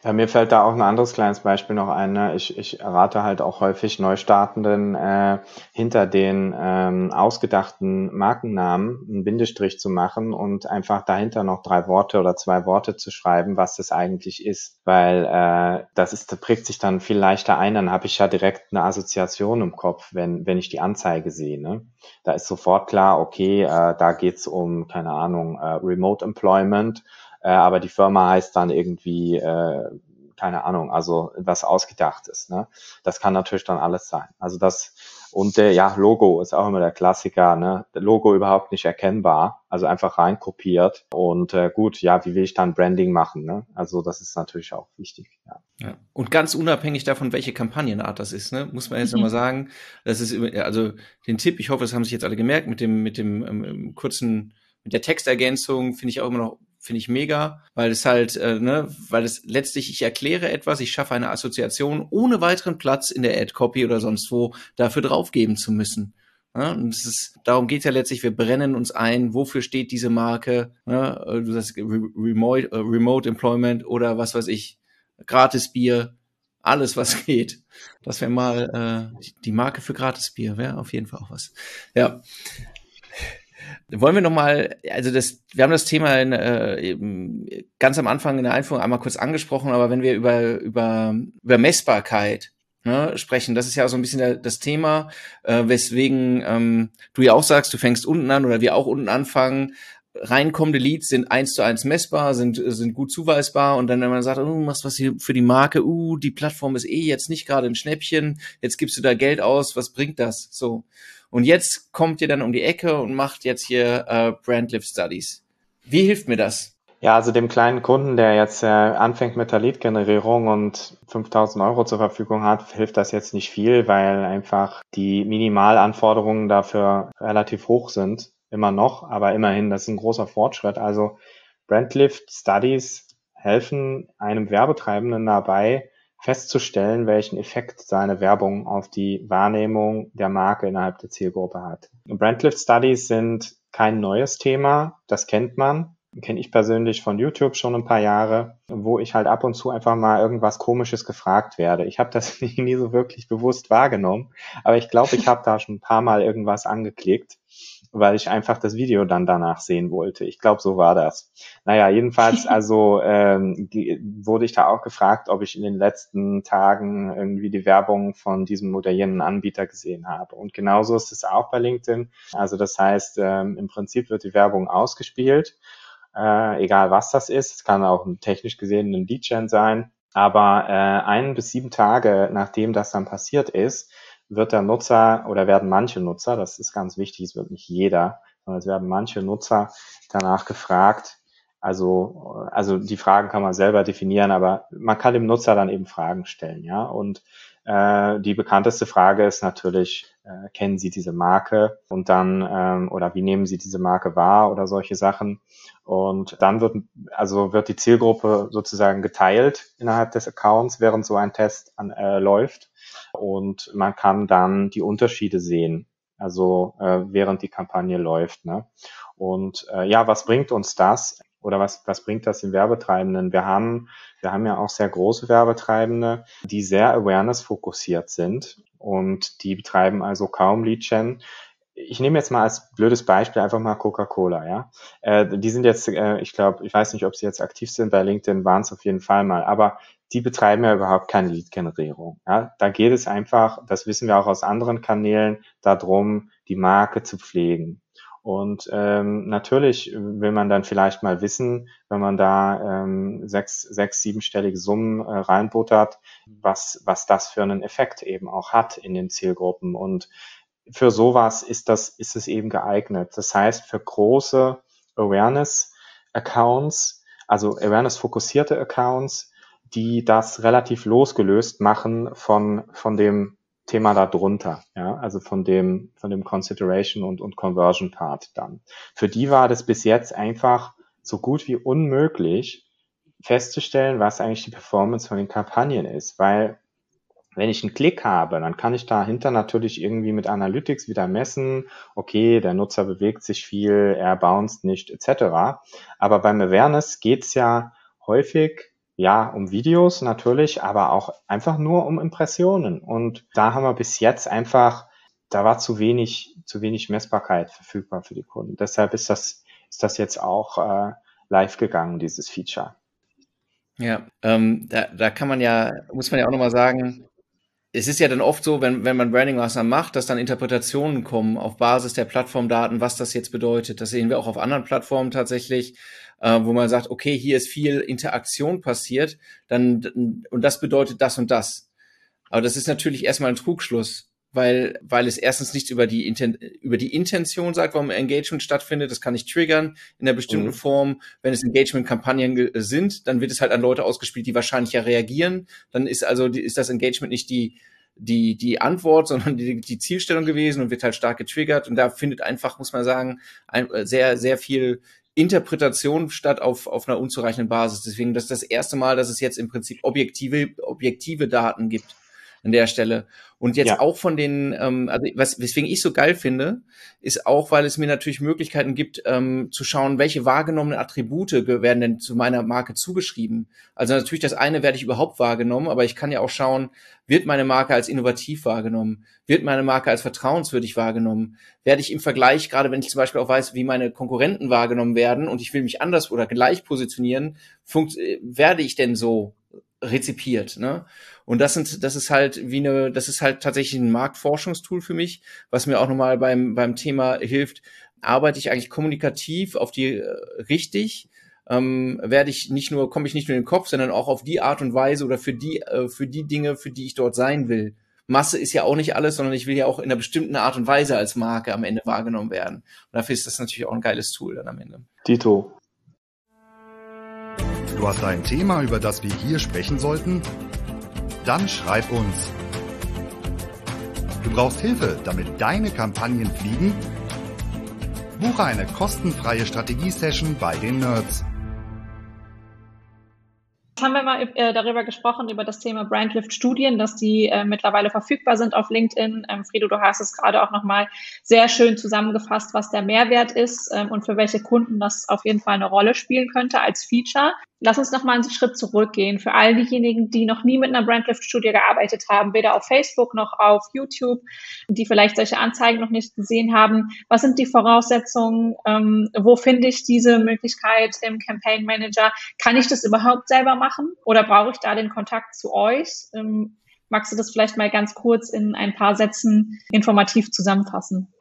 ja, mir fällt da auch ein anderes kleines Beispiel noch ein. Ne? Ich, ich rate halt auch häufig Neustartenden äh, hinter den ähm, ausgedachten Markennamen einen Bindestrich zu machen und einfach dahinter noch drei Worte oder zwei Worte zu schreiben, was das eigentlich ist. Weil äh, das ist, prägt sich dann viel leichter ein, dann habe ich ja direkt eine Assoziation im Kopf, wenn, wenn ich die Anzeige sehe. Ne? Da ist sofort klar, okay, äh, da geht's um, keine Ahnung, äh, Remote Employment äh, aber die Firma heißt dann irgendwie, äh, keine Ahnung, also was ausgedachtes. Ne? Das kann natürlich dann alles sein. Also das und äh, ja, Logo ist auch immer der Klassiker, ne? Logo überhaupt nicht erkennbar, also einfach reinkopiert. Und äh, gut, ja, wie will ich dann Branding machen? Ne? Also das ist natürlich auch wichtig. Ja. ja. Und ganz unabhängig davon, welche Kampagnenart das ist, ne, muss man jetzt mhm. nochmal sagen, das ist also den Tipp, ich hoffe, das haben sich jetzt alle gemerkt, mit dem, mit dem ähm, kurzen, mit der Textergänzung finde ich auch immer noch finde ich mega, weil es halt, äh, ne, weil es letztlich, ich erkläre etwas, ich schaffe eine Assoziation, ohne weiteren Platz in der Ad-Copy oder sonst wo dafür draufgeben zu müssen. Ja, und es ist, darum geht ja letztlich, wir brennen uns ein, wofür steht diese Marke, ne, du sagst Remote, äh, Remote Employment oder was weiß ich, gratis Bier, alles, was geht. Das wäre mal äh, die Marke für Gratisbier, wäre auf jeden Fall auch was. Ja. Wollen wir noch mal, also das, wir haben das Thema in, äh, eben ganz am Anfang in der Einführung einmal kurz angesprochen, aber wenn wir über über über Messbarkeit ne, sprechen, das ist ja auch so ein bisschen das Thema, äh, weswegen ähm, du ja auch sagst, du fängst unten an oder wir auch unten anfangen, reinkommende Leads sind eins zu eins messbar, sind, sind gut zuweisbar und dann, wenn man sagt, oh, du machst was hier für die Marke, uh, die Plattform ist eh jetzt nicht gerade ein Schnäppchen, jetzt gibst du da Geld aus, was bringt das? So. Und jetzt kommt ihr dann um die Ecke und macht jetzt hier äh, Brandlift Studies. Wie hilft mir das? Ja, also dem kleinen Kunden, der jetzt äh, anfängt mit der Lead-Generierung und 5000 Euro zur Verfügung hat, hilft das jetzt nicht viel, weil einfach die Minimalanforderungen dafür relativ hoch sind immer noch, aber immerhin, das ist ein großer Fortschritt. Also Brandlift Studies helfen einem Werbetreibenden dabei, festzustellen, welchen Effekt seine Werbung auf die Wahrnehmung der Marke innerhalb der Zielgruppe hat. Brandlift Studies sind kein neues Thema, das kennt man kenne ich persönlich von YouTube schon ein paar Jahre, wo ich halt ab und zu einfach mal irgendwas Komisches gefragt werde. Ich habe das nie so wirklich bewusst wahrgenommen, aber ich glaube, ich habe da schon ein paar Mal irgendwas angeklickt, weil ich einfach das Video dann danach sehen wollte. Ich glaube, so war das. Naja, jedenfalls, also ähm, die, wurde ich da auch gefragt, ob ich in den letzten Tagen irgendwie die Werbung von diesem modellierenden Anbieter gesehen habe. Und genauso ist es auch bei LinkedIn. Also das heißt, ähm, im Prinzip wird die Werbung ausgespielt äh, egal was das ist. Es kann auch technisch gesehen ein Lead-Gen sein. Aber äh, ein bis sieben Tage, nachdem das dann passiert ist, wird der Nutzer oder werden manche Nutzer, das ist ganz wichtig, es wird nicht jeder, sondern es werden manche Nutzer danach gefragt. Also, also die Fragen kann man selber definieren, aber man kann dem Nutzer dann eben Fragen stellen, ja. Und äh, die bekannteste Frage ist natürlich, äh, kennen Sie diese Marke? Und dann, ähm, oder wie nehmen Sie diese Marke wahr oder solche Sachen? Und dann wird, also wird die Zielgruppe sozusagen geteilt innerhalb des Accounts, während so ein Test an, äh, läuft. Und man kann dann die Unterschiede sehen, also äh, während die Kampagne läuft. Ne? Und äh, ja, was bringt uns das? oder was, was bringt das den Werbetreibenden? Wir haben, wir haben ja auch sehr große Werbetreibende, die sehr Awareness fokussiert sind und die betreiben also kaum Lead-Gen. Ich nehme jetzt mal als blödes Beispiel einfach mal Coca-Cola, ja. Äh, die sind jetzt, äh, ich glaube, ich weiß nicht, ob sie jetzt aktiv sind, bei LinkedIn waren es auf jeden Fall mal, aber die betreiben ja überhaupt keine Lead-Generierung. Ja? Da geht es einfach, das wissen wir auch aus anderen Kanälen, darum, die Marke zu pflegen. Und ähm, natürlich will man dann vielleicht mal wissen, wenn man da ähm, sechs, sechs, siebenstellige Summen äh, reinbuttert, was, was das für einen Effekt eben auch hat in den Zielgruppen. Und für sowas ist das, ist es eben geeignet. Das heißt, für große Awareness-Accounts, also Awareness-fokussierte Accounts, die das relativ losgelöst machen von, von dem Thema darunter, ja, also von dem, von dem Consideration und, und Conversion Part dann. Für die war das bis jetzt einfach so gut wie unmöglich festzustellen, was eigentlich die Performance von den Kampagnen ist, weil wenn ich einen Klick habe, dann kann ich dahinter natürlich irgendwie mit Analytics wieder messen, okay, der Nutzer bewegt sich viel, er bounced nicht, etc. Aber beim Awareness geht's ja häufig ja, um Videos natürlich, aber auch einfach nur um Impressionen. Und da haben wir bis jetzt einfach, da war zu wenig, zu wenig Messbarkeit verfügbar für die Kunden. Deshalb ist das, ist das jetzt auch äh, live gegangen, dieses Feature. Ja, ähm, da, da kann man ja, muss man ja auch nochmal sagen, es ist ja dann oft so, wenn, wenn man Branding-Maßnahmen macht, dass dann Interpretationen kommen auf Basis der Plattformdaten, was das jetzt bedeutet. Das sehen wir auch auf anderen Plattformen tatsächlich äh, wo man sagt, okay, hier ist viel Interaktion passiert, dann und das bedeutet das und das. Aber das ist natürlich erstmal ein Trugschluss, weil weil es erstens nichts über die Inten über die Intention sagt, warum Engagement stattfindet. Das kann ich triggern in einer bestimmten mhm. Form. Wenn es Engagement-Kampagnen sind, dann wird es halt an Leute ausgespielt, die wahrscheinlich ja reagieren. Dann ist also ist das Engagement nicht die die, die Antwort, sondern die, die Zielstellung gewesen und wird halt stark getriggert. Und da findet einfach, muss man sagen, ein, sehr, sehr viel Interpretation statt auf, auf einer unzureichenden Basis. Deswegen, das ist das erste Mal, dass es jetzt im Prinzip objektive, objektive Daten gibt. An der Stelle. Und jetzt ja. auch von den, ähm, also was, weswegen ich so geil finde, ist auch, weil es mir natürlich Möglichkeiten gibt, ähm, zu schauen, welche wahrgenommenen Attribute werden denn zu meiner Marke zugeschrieben. Also natürlich das eine werde ich überhaupt wahrgenommen, aber ich kann ja auch schauen, wird meine Marke als innovativ wahrgenommen? Wird meine Marke als vertrauenswürdig wahrgenommen? Werde ich im Vergleich, gerade wenn ich zum Beispiel auch weiß, wie meine Konkurrenten wahrgenommen werden und ich will mich anders oder gleich positionieren, werde ich denn so rezipiert, ne? Und das sind, das ist halt wie eine, das ist halt tatsächlich ein Marktforschungstool für mich, was mir auch nochmal beim, beim Thema hilft. Arbeite ich eigentlich kommunikativ auf die äh, richtig? Ähm, werde ich nicht nur, komme ich nicht nur in den Kopf, sondern auch auf die Art und Weise oder für die, äh, für die Dinge, für die ich dort sein will. Masse ist ja auch nicht alles, sondern ich will ja auch in einer bestimmten Art und Weise als Marke am Ende wahrgenommen werden. Und dafür ist das natürlich auch ein geiles Tool dann am Ende. Dito, Du hast ein Thema, über das wir hier sprechen sollten? Dann schreib uns. Du brauchst Hilfe, damit deine Kampagnen fliegen? Buche eine kostenfreie Strategiesession bei den Nerds haben wir mal äh, darüber gesprochen, über das Thema Brandlift-Studien, dass die äh, mittlerweile verfügbar sind auf LinkedIn. Ähm, Friedo, du hast es gerade auch nochmal sehr schön zusammengefasst, was der Mehrwert ist ähm, und für welche Kunden das auf jeden Fall eine Rolle spielen könnte als Feature. Lass uns noch mal einen Schritt zurückgehen. Für all diejenigen, die noch nie mit einer Brandlift-Studie gearbeitet haben, weder auf Facebook noch auf YouTube, die vielleicht solche Anzeigen noch nicht gesehen haben. Was sind die Voraussetzungen? Ähm, wo finde ich diese Möglichkeit im Campaign Manager? Kann ich das überhaupt selber machen oder brauche ich da den Kontakt zu euch? Ähm, magst du das vielleicht mal ganz kurz in ein paar Sätzen informativ zusammenfassen?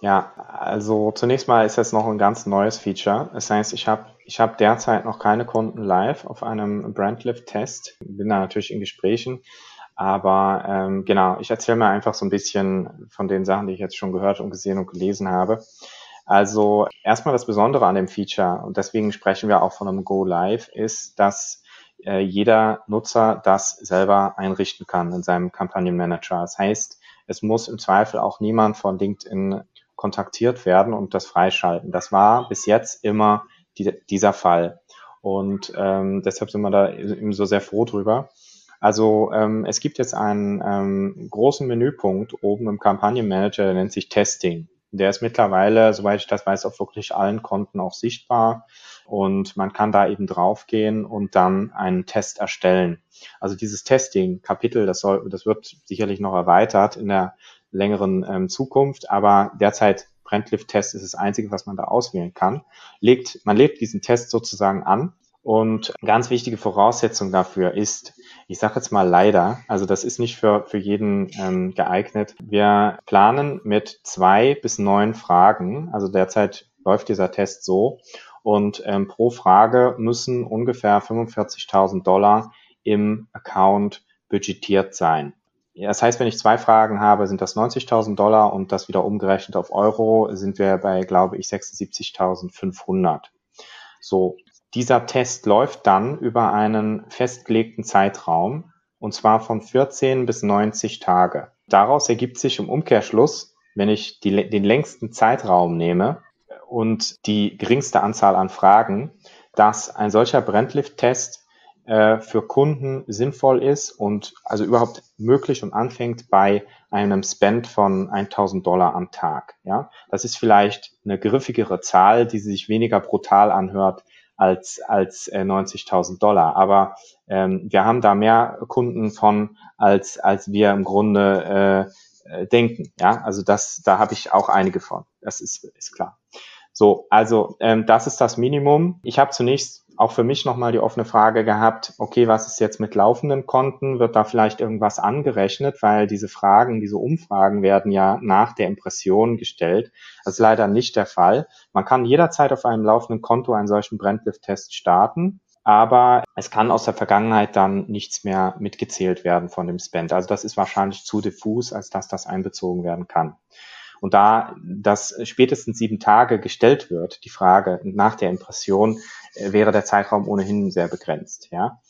Ja, also zunächst mal ist das noch ein ganz neues Feature. Das heißt, ich habe ich hab derzeit noch keine Kunden live auf einem Brandlift-Test. Bin da natürlich in Gesprächen. Aber ähm, genau, ich erzähle mal einfach so ein bisschen von den Sachen, die ich jetzt schon gehört und gesehen und gelesen habe. Also erstmal das Besondere an dem Feature, und deswegen sprechen wir auch von einem Go Live, ist, dass äh, jeder Nutzer das selber einrichten kann in seinem Kampagnenmanager. Das heißt, es muss im Zweifel auch niemand von LinkedIn kontaktiert werden und das freischalten. Das war bis jetzt immer die, dieser Fall. Und ähm, deshalb sind wir da eben so sehr froh drüber. Also ähm, es gibt jetzt einen ähm, großen Menüpunkt oben im Kampagnenmanager, der nennt sich Testing. Der ist mittlerweile, soweit ich das weiß, auf wirklich allen Konten auch sichtbar. Und man kann da eben draufgehen und dann einen Test erstellen. Also dieses Testing-Kapitel, das soll, das wird sicherlich noch erweitert in der längeren ähm, Zukunft, aber derzeit Brandlift-Test ist das Einzige, was man da auswählen kann. Legt, man legt diesen Test sozusagen an und ganz wichtige Voraussetzung dafür ist, ich sage jetzt mal leider, also das ist nicht für, für jeden ähm, geeignet. Wir planen mit zwei bis neun Fragen, also derzeit läuft dieser Test so und ähm, pro Frage müssen ungefähr 45.000 Dollar im Account budgetiert sein. Das heißt, wenn ich zwei Fragen habe, sind das 90.000 Dollar und das wieder umgerechnet auf Euro sind wir bei, glaube ich, 76.500. So, dieser Test läuft dann über einen festgelegten Zeitraum und zwar von 14 bis 90 Tage. Daraus ergibt sich im Umkehrschluss, wenn ich die, den längsten Zeitraum nehme und die geringste Anzahl an Fragen, dass ein solcher Brandlift-Test äh, für Kunden sinnvoll ist und also überhaupt möglich und anfängt bei einem Spend von 1000 Dollar am Tag. Ja, das ist vielleicht eine griffigere Zahl, die sich weniger brutal anhört als als äh, 90.000 Dollar. Aber ähm, wir haben da mehr Kunden von als als wir im Grunde äh, äh denken. Ja, also das da habe ich auch einige von. Das ist ist klar. So, also ähm, das ist das Minimum. Ich habe zunächst auch für mich nochmal die offene Frage gehabt, okay, was ist jetzt mit laufenden Konten? Wird da vielleicht irgendwas angerechnet? Weil diese Fragen, diese Umfragen werden ja nach der Impression gestellt. Das ist leider nicht der Fall. Man kann jederzeit auf einem laufenden Konto einen solchen Brandlift-Test starten. Aber es kann aus der Vergangenheit dann nichts mehr mitgezählt werden von dem Spend. Also das ist wahrscheinlich zu diffus, als dass das einbezogen werden kann. Und da das spätestens sieben Tage gestellt wird, die Frage nach der Impression, äh, wäre der Zeitraum ohnehin sehr begrenzt. Ja.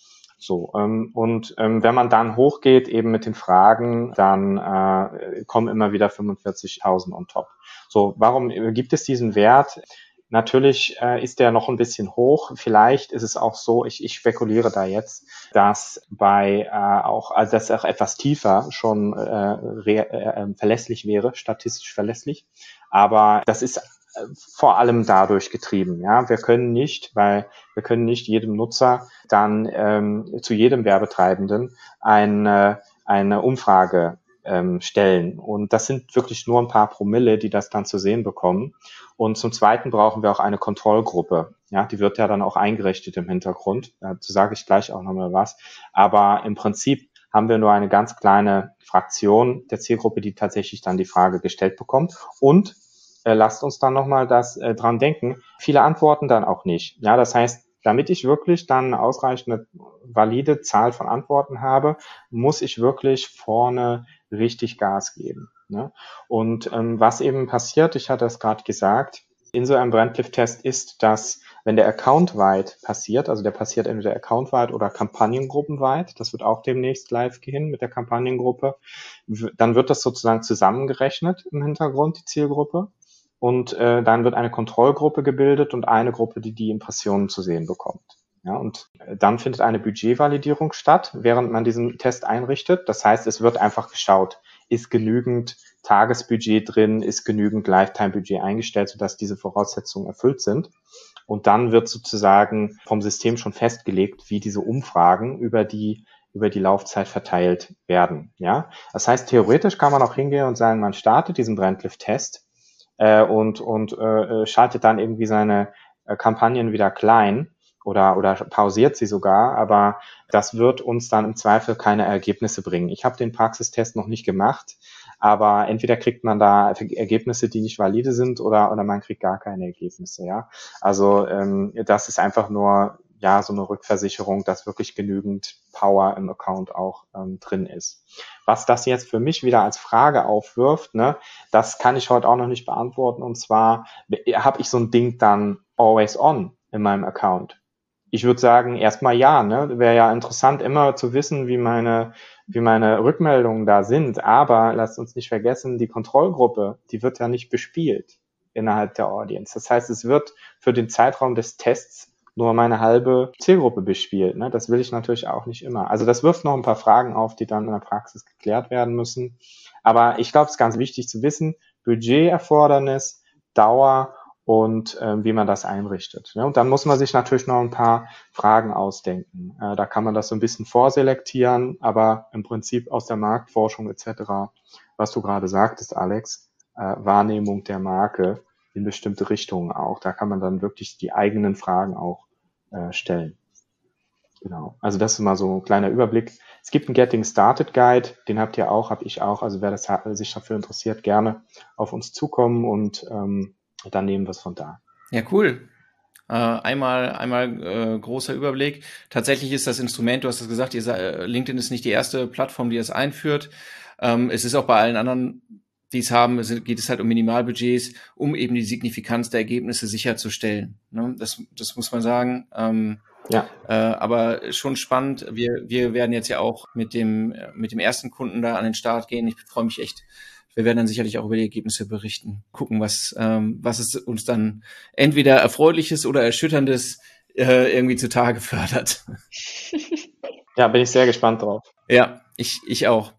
So, ähm, und ähm, wenn man dann hochgeht eben mit den Fragen, dann äh, kommen immer wieder 45.000 on top. So, warum gibt es diesen Wert? Natürlich äh, ist der noch ein bisschen hoch. Vielleicht ist es auch so, ich, ich spekuliere da jetzt, dass bei äh, auch, also dass auch etwas tiefer schon äh, re, äh, ähm, verlässlich wäre, statistisch verlässlich. Aber das ist äh, vor allem dadurch getrieben. Ja, wir können nicht, weil wir können nicht jedem Nutzer dann ähm, zu jedem Werbetreibenden eine, eine Umfrage ähm, stellen. Und das sind wirklich nur ein paar Promille, die das dann zu sehen bekommen. Und zum Zweiten brauchen wir auch eine Kontrollgruppe. Ja, die wird ja dann auch eingerichtet im Hintergrund. Dazu sage ich gleich auch nochmal was. Aber im Prinzip haben wir nur eine ganz kleine Fraktion der Zielgruppe, die tatsächlich dann die Frage gestellt bekommt. Und äh, lasst uns dann nochmal das äh, dran denken. Viele antworten dann auch nicht. Ja, das heißt, damit ich wirklich dann eine ausreichende valide Zahl von Antworten habe, muss ich wirklich vorne richtig Gas geben. Ne? Und ähm, was eben passiert, ich hatte es gerade gesagt, in so einem Brandlift-Test ist, dass wenn der Account weit passiert, also der passiert entweder Account weit oder Kampagnengruppenweit, das wird auch demnächst live gehen mit der Kampagnengruppe, dann wird das sozusagen zusammengerechnet im Hintergrund, die Zielgruppe. Und äh, dann wird eine Kontrollgruppe gebildet und eine Gruppe, die die Impressionen zu sehen bekommt. Ja, und dann findet eine Budgetvalidierung statt, während man diesen Test einrichtet. Das heißt, es wird einfach geschaut, ist genügend Tagesbudget drin, ist genügend Lifetime-Budget eingestellt, sodass diese Voraussetzungen erfüllt sind. Und dann wird sozusagen vom System schon festgelegt, wie diese Umfragen über die über die Laufzeit verteilt werden. Ja, das heißt, theoretisch kann man auch hingehen und sagen, man startet diesen Brandlift-Test äh, und und äh, schaltet dann irgendwie seine äh, Kampagnen wieder klein oder, oder pausiert sie sogar, aber das wird uns dann im Zweifel keine Ergebnisse bringen. Ich habe den Praxistest noch nicht gemacht, aber entweder kriegt man da Ergebnisse, die nicht valide sind, oder, oder man kriegt gar keine Ergebnisse. Ja, also ähm, das ist einfach nur ja so eine Rückversicherung, dass wirklich genügend Power im Account auch ähm, drin ist. Was das jetzt für mich wieder als Frage aufwirft, ne, das kann ich heute auch noch nicht beantworten. Und zwar habe ich so ein Ding dann always on in meinem Account ich würde sagen, erstmal ja, ne? Wäre ja interessant, immer zu wissen, wie meine, wie meine Rückmeldungen da sind. Aber lasst uns nicht vergessen, die Kontrollgruppe, die wird ja nicht bespielt innerhalb der Audience. Das heißt, es wird für den Zeitraum des Tests nur meine halbe Zielgruppe bespielt. Ne? Das will ich natürlich auch nicht immer. Also das wirft noch ein paar Fragen auf, die dann in der Praxis geklärt werden müssen. Aber ich glaube, es ist ganz wichtig zu wissen, Budgeterfordernis, Dauer und äh, wie man das einrichtet. Ne? Und dann muss man sich natürlich noch ein paar Fragen ausdenken. Äh, da kann man das so ein bisschen vorselektieren, aber im Prinzip aus der Marktforschung etc., was du gerade sagtest, Alex, äh, Wahrnehmung der Marke in bestimmte Richtungen auch. Da kann man dann wirklich die eigenen Fragen auch äh, stellen. Genau. Also das ist mal so ein kleiner Überblick. Es gibt einen Getting Started Guide, den habt ihr auch, habe ich auch. Also wer das, sich dafür interessiert, gerne auf uns zukommen und ähm, dann nehmen wir es von da. Ja, cool. Äh, einmal einmal äh, großer Überblick. Tatsächlich ist das Instrument, du hast es gesagt, ihr, äh, LinkedIn ist nicht die erste Plattform, die es einführt. Ähm, es ist auch bei allen anderen, die es haben, es geht es halt um Minimalbudgets, um eben die Signifikanz der Ergebnisse sicherzustellen. Ne? Das, das muss man sagen. Ähm, ja. Äh, aber schon spannend. Wir, wir werden jetzt ja auch mit dem, mit dem ersten Kunden da an den Start gehen. Ich freue mich echt wir werden dann sicherlich auch über die Ergebnisse berichten, gucken, was, ähm, was es uns dann entweder erfreuliches oder erschütterndes äh, irgendwie zutage fördert. Ja, bin ich sehr gespannt drauf. Ja, ich, ich auch.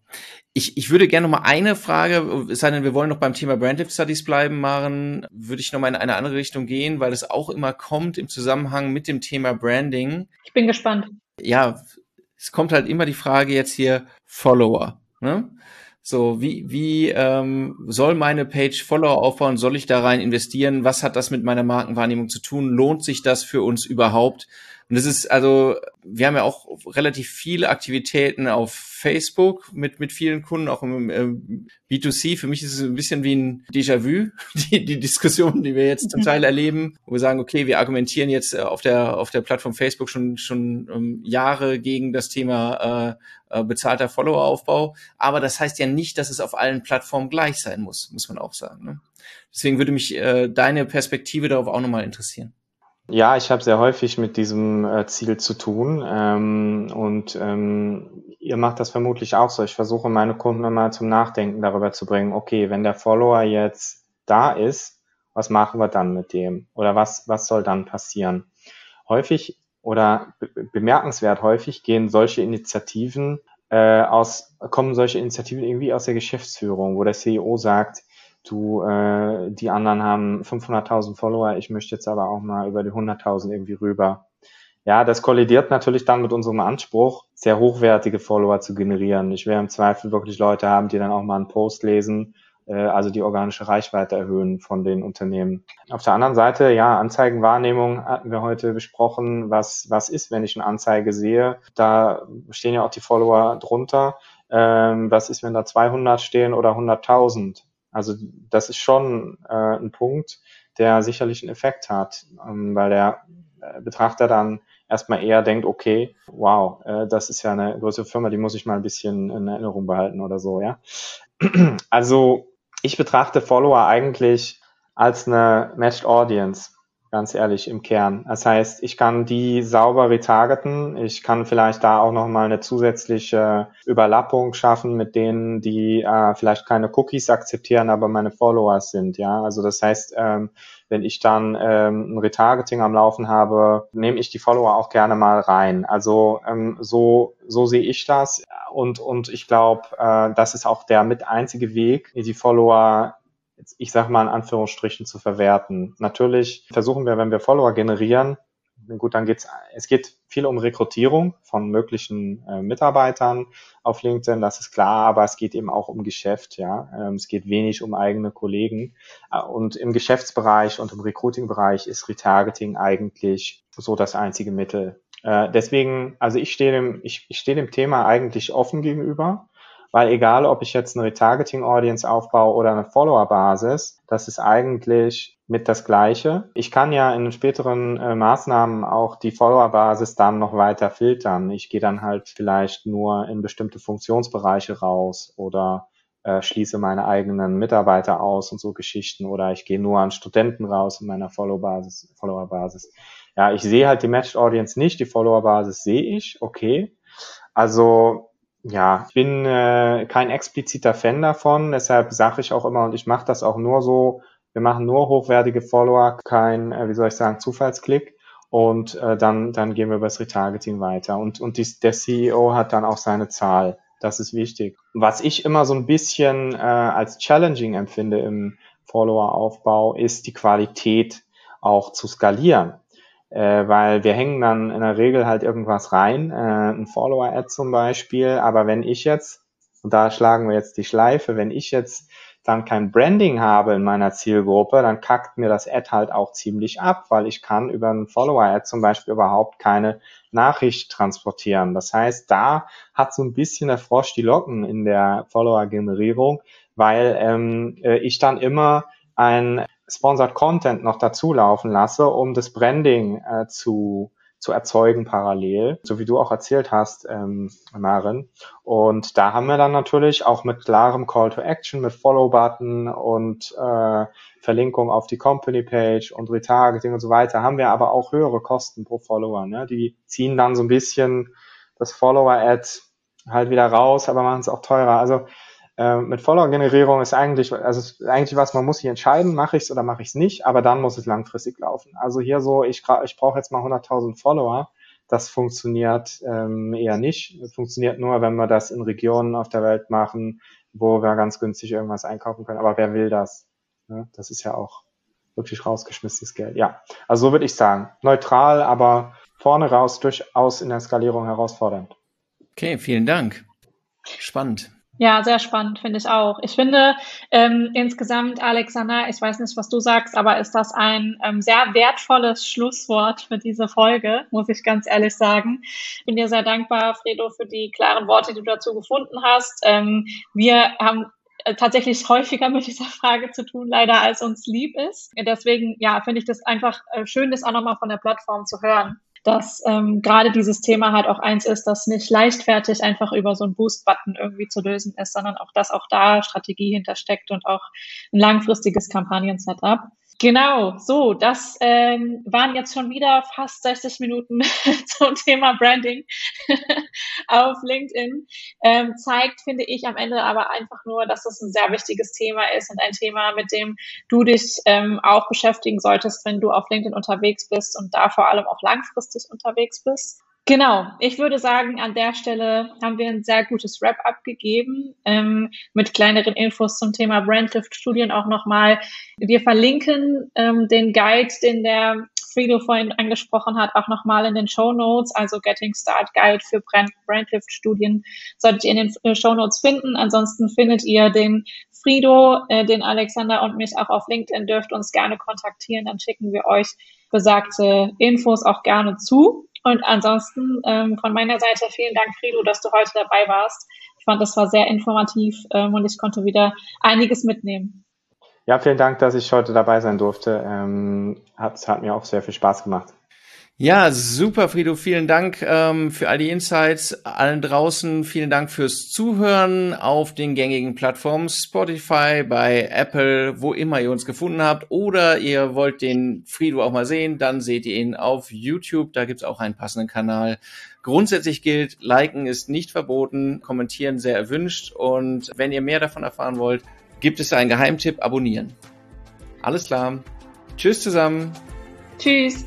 Ich, ich würde gerne noch mal eine Frage, es sei denn, wir wollen noch beim Thema Brandlift Studies bleiben, machen, würde ich noch mal in eine andere Richtung gehen, weil es auch immer kommt im Zusammenhang mit dem Thema Branding. Ich bin gespannt. Ja, es kommt halt immer die Frage jetzt hier Follower. Ne? So, wie, wie ähm, soll meine Page Follower aufbauen? Soll ich da rein investieren? Was hat das mit meiner Markenwahrnehmung zu tun? Lohnt sich das für uns überhaupt? Und das ist also, wir haben ja auch relativ viele Aktivitäten auf Facebook mit, mit vielen Kunden, auch im äh, B2C. Für mich ist es ein bisschen wie ein Déjà-vu, die, die Diskussion, die wir jetzt zum Teil erleben, wo wir sagen, okay, wir argumentieren jetzt äh, auf der, auf der Plattform Facebook schon, schon ähm, Jahre gegen das Thema äh, äh, bezahlter Followeraufbau. Aber das heißt ja nicht, dass es auf allen Plattformen gleich sein muss, muss man auch sagen. Ne? Deswegen würde mich äh, deine Perspektive darauf auch nochmal interessieren. Ja, ich habe sehr häufig mit diesem äh, Ziel zu tun ähm, und ähm, ihr macht das vermutlich auch so. Ich versuche meine Kunden immer zum Nachdenken darüber zu bringen, okay, wenn der Follower jetzt da ist Was machen wir dann mit dem? Oder was, was soll dann passieren? Häufig oder bemerkenswert häufig gehen solche Initiativen äh, aus, kommen solche Initiativen irgendwie aus der Geschäftsführung, wo der CEO sagt, du, äh, die anderen haben 500.000 Follower, ich möchte jetzt aber auch mal über die 100.000 irgendwie rüber. Ja, das kollidiert natürlich dann mit unserem Anspruch, sehr hochwertige Follower zu generieren. Ich will im Zweifel wirklich Leute haben, die dann auch mal einen Post lesen äh, also die organische Reichweite erhöhen von den Unternehmen. Auf der anderen Seite, ja, Anzeigenwahrnehmung hatten wir heute besprochen. Was, was ist, wenn ich eine Anzeige sehe? Da stehen ja auch die Follower drunter. Ähm, was ist, wenn da 200 stehen oder 100.000? Also das ist schon äh, ein Punkt, der sicherlich einen Effekt hat, ähm, weil der äh, Betrachter dann erstmal eher denkt, okay, wow, äh, das ist ja eine größere Firma, die muss ich mal ein bisschen in Erinnerung behalten oder so, ja. Also ich betrachte Follower eigentlich als eine Matched Audience, ganz ehrlich im Kern. Das heißt, ich kann die sauber retargeten. Ich kann vielleicht da auch nochmal eine zusätzliche Überlappung schaffen mit denen, die äh, vielleicht keine Cookies akzeptieren, aber meine Followers sind. Ja, also das heißt, ähm, wenn ich dann ähm, ein Retargeting am Laufen habe, nehme ich die Follower auch gerne mal rein. Also ähm, so so sehe ich das und und ich glaube, äh, das ist auch der mit einzige Weg, die Follower ich sage mal in Anführungsstrichen zu verwerten. Natürlich versuchen wir, wenn wir Follower generieren, gut, dann geht's, es geht viel um Rekrutierung von möglichen äh, Mitarbeitern auf LinkedIn, das ist klar, aber es geht eben auch um Geschäft, ja. Ähm, es geht wenig um eigene Kollegen. Äh, und im Geschäftsbereich und im Recruiting-Bereich ist Retargeting eigentlich so das einzige Mittel. Äh, deswegen, also ich stehe dem, ich, ich stehe dem Thema eigentlich offen gegenüber weil egal, ob ich jetzt eine Retargeting-Audience aufbaue oder eine Follower-Basis, das ist eigentlich mit das Gleiche. Ich kann ja in späteren äh, Maßnahmen auch die Follower-Basis dann noch weiter filtern. Ich gehe dann halt vielleicht nur in bestimmte Funktionsbereiche raus oder äh, schließe meine eigenen Mitarbeiter aus und so Geschichten oder ich gehe nur an Studenten raus in meiner Follower-Basis. Follower -Basis. Ja, ich sehe halt die Matched Audience nicht, die Follower-Basis sehe ich, okay. Also ja, ich bin äh, kein expliziter Fan davon, deshalb sage ich auch immer, und ich mache das auch nur so, wir machen nur hochwertige Follower, kein, äh, wie soll ich sagen, Zufallsklick. Und äh, dann, dann gehen wir über das Retargeting weiter. Und, und die, der CEO hat dann auch seine Zahl. Das ist wichtig. Was ich immer so ein bisschen äh, als challenging empfinde im Follower-Aufbau, ist die Qualität auch zu skalieren äh, weil wir hängen dann in der Regel halt irgendwas rein, äh, ein Follower-Ad zum Beispiel, aber wenn ich jetzt, und da schlagen wir jetzt die Schleife, wenn ich jetzt dann kein Branding habe in meiner Zielgruppe, dann kackt mir das Ad halt auch ziemlich ab, weil ich kann über ein Follower-Ad zum Beispiel überhaupt keine Nachricht transportieren. Das heißt, da hat so ein bisschen der Frosch die Locken in der Follower-Generierung, weil ähm, äh, ich dann immer ein Sponsored Content noch dazu laufen lasse, um das Branding äh, zu, zu erzeugen parallel, so wie du auch erzählt hast, ähm, Marin. Und da haben wir dann natürlich auch mit klarem Call to Action, mit Follow-Button und äh, Verlinkung auf die Company-Page und Retargeting und so weiter, haben wir aber auch höhere Kosten pro Follower. Ne? Die ziehen dann so ein bisschen das Follower-Ad halt wieder raus, aber machen es auch teurer. Also äh, mit Follower-Generierung ist eigentlich, also ist eigentlich was, man muss sich entscheiden, mache ich es oder mache ich es nicht, aber dann muss es langfristig laufen. Also hier so, ich, ich brauche jetzt mal 100.000 Follower, das funktioniert ähm, eher nicht. Das funktioniert nur, wenn wir das in Regionen auf der Welt machen, wo wir ganz günstig irgendwas einkaufen können. Aber wer will das? Ja, das ist ja auch wirklich rausgeschmissenes Geld. Ja, also so würde ich sagen. Neutral, aber vorne raus durchaus in der Skalierung herausfordernd. Okay, vielen Dank. Spannend. Ja, sehr spannend, finde ich auch. Ich finde ähm, insgesamt, Alexander, ich weiß nicht, was du sagst, aber ist das ein ähm, sehr wertvolles Schlusswort für diese Folge, muss ich ganz ehrlich sagen. Bin dir sehr dankbar, Fredo, für die klaren Worte, die du dazu gefunden hast. Ähm, wir haben äh, tatsächlich häufiger mit dieser Frage zu tun, leider als uns lieb ist. Deswegen, ja, finde ich das einfach äh, schön, das auch nochmal von der Plattform zu hören dass ähm, gerade dieses Thema halt auch eins ist, das nicht leichtfertig einfach über so einen Boost-Button irgendwie zu lösen ist, sondern auch, dass auch da Strategie hintersteckt und auch ein langfristiges Kampagnen-Setup. Genau, so, das ähm, waren jetzt schon wieder fast 60 Minuten zum Thema Branding auf LinkedIn. ähm, zeigt, finde ich am Ende aber einfach nur, dass das ein sehr wichtiges Thema ist und ein Thema, mit dem du dich ähm, auch beschäftigen solltest, wenn du auf LinkedIn unterwegs bist und da vor allem auch langfristig unterwegs bist. Genau, ich würde sagen, an der Stelle haben wir ein sehr gutes Wrap-up gegeben ähm, mit kleineren Infos zum Thema Brandlift-Studien auch nochmal. Wir verlinken ähm, den Guide, den der Frido vorhin angesprochen hat, auch nochmal in den Show Notes, also Getting Start Guide für Brand, Brandlift-Studien, solltet ihr in den äh, Show Notes finden. Ansonsten findet ihr den Frido, äh, den Alexander und mich auch auf LinkedIn, dürft uns gerne kontaktieren, dann schicken wir euch besagte Infos auch gerne zu. Und ansonsten ähm, von meiner Seite vielen Dank, Frido, dass du heute dabei warst. Ich fand, das war sehr informativ ähm, und ich konnte wieder einiges mitnehmen. Ja, vielen Dank, dass ich heute dabei sein durfte. Ähm, hat, hat mir auch sehr viel Spaß gemacht. Ja, super, Frido. Vielen Dank ähm, für all die Insights. Allen draußen vielen Dank fürs Zuhören auf den gängigen Plattformen Spotify, bei Apple, wo immer ihr uns gefunden habt. Oder ihr wollt den Frido auch mal sehen, dann seht ihr ihn auf YouTube. Da gibt's auch einen passenden Kanal. Grundsätzlich gilt, liken ist nicht verboten, kommentieren sehr erwünscht. Und wenn ihr mehr davon erfahren wollt, gibt es einen Geheimtipp, abonnieren. Alles klar. Tschüss zusammen. Tschüss.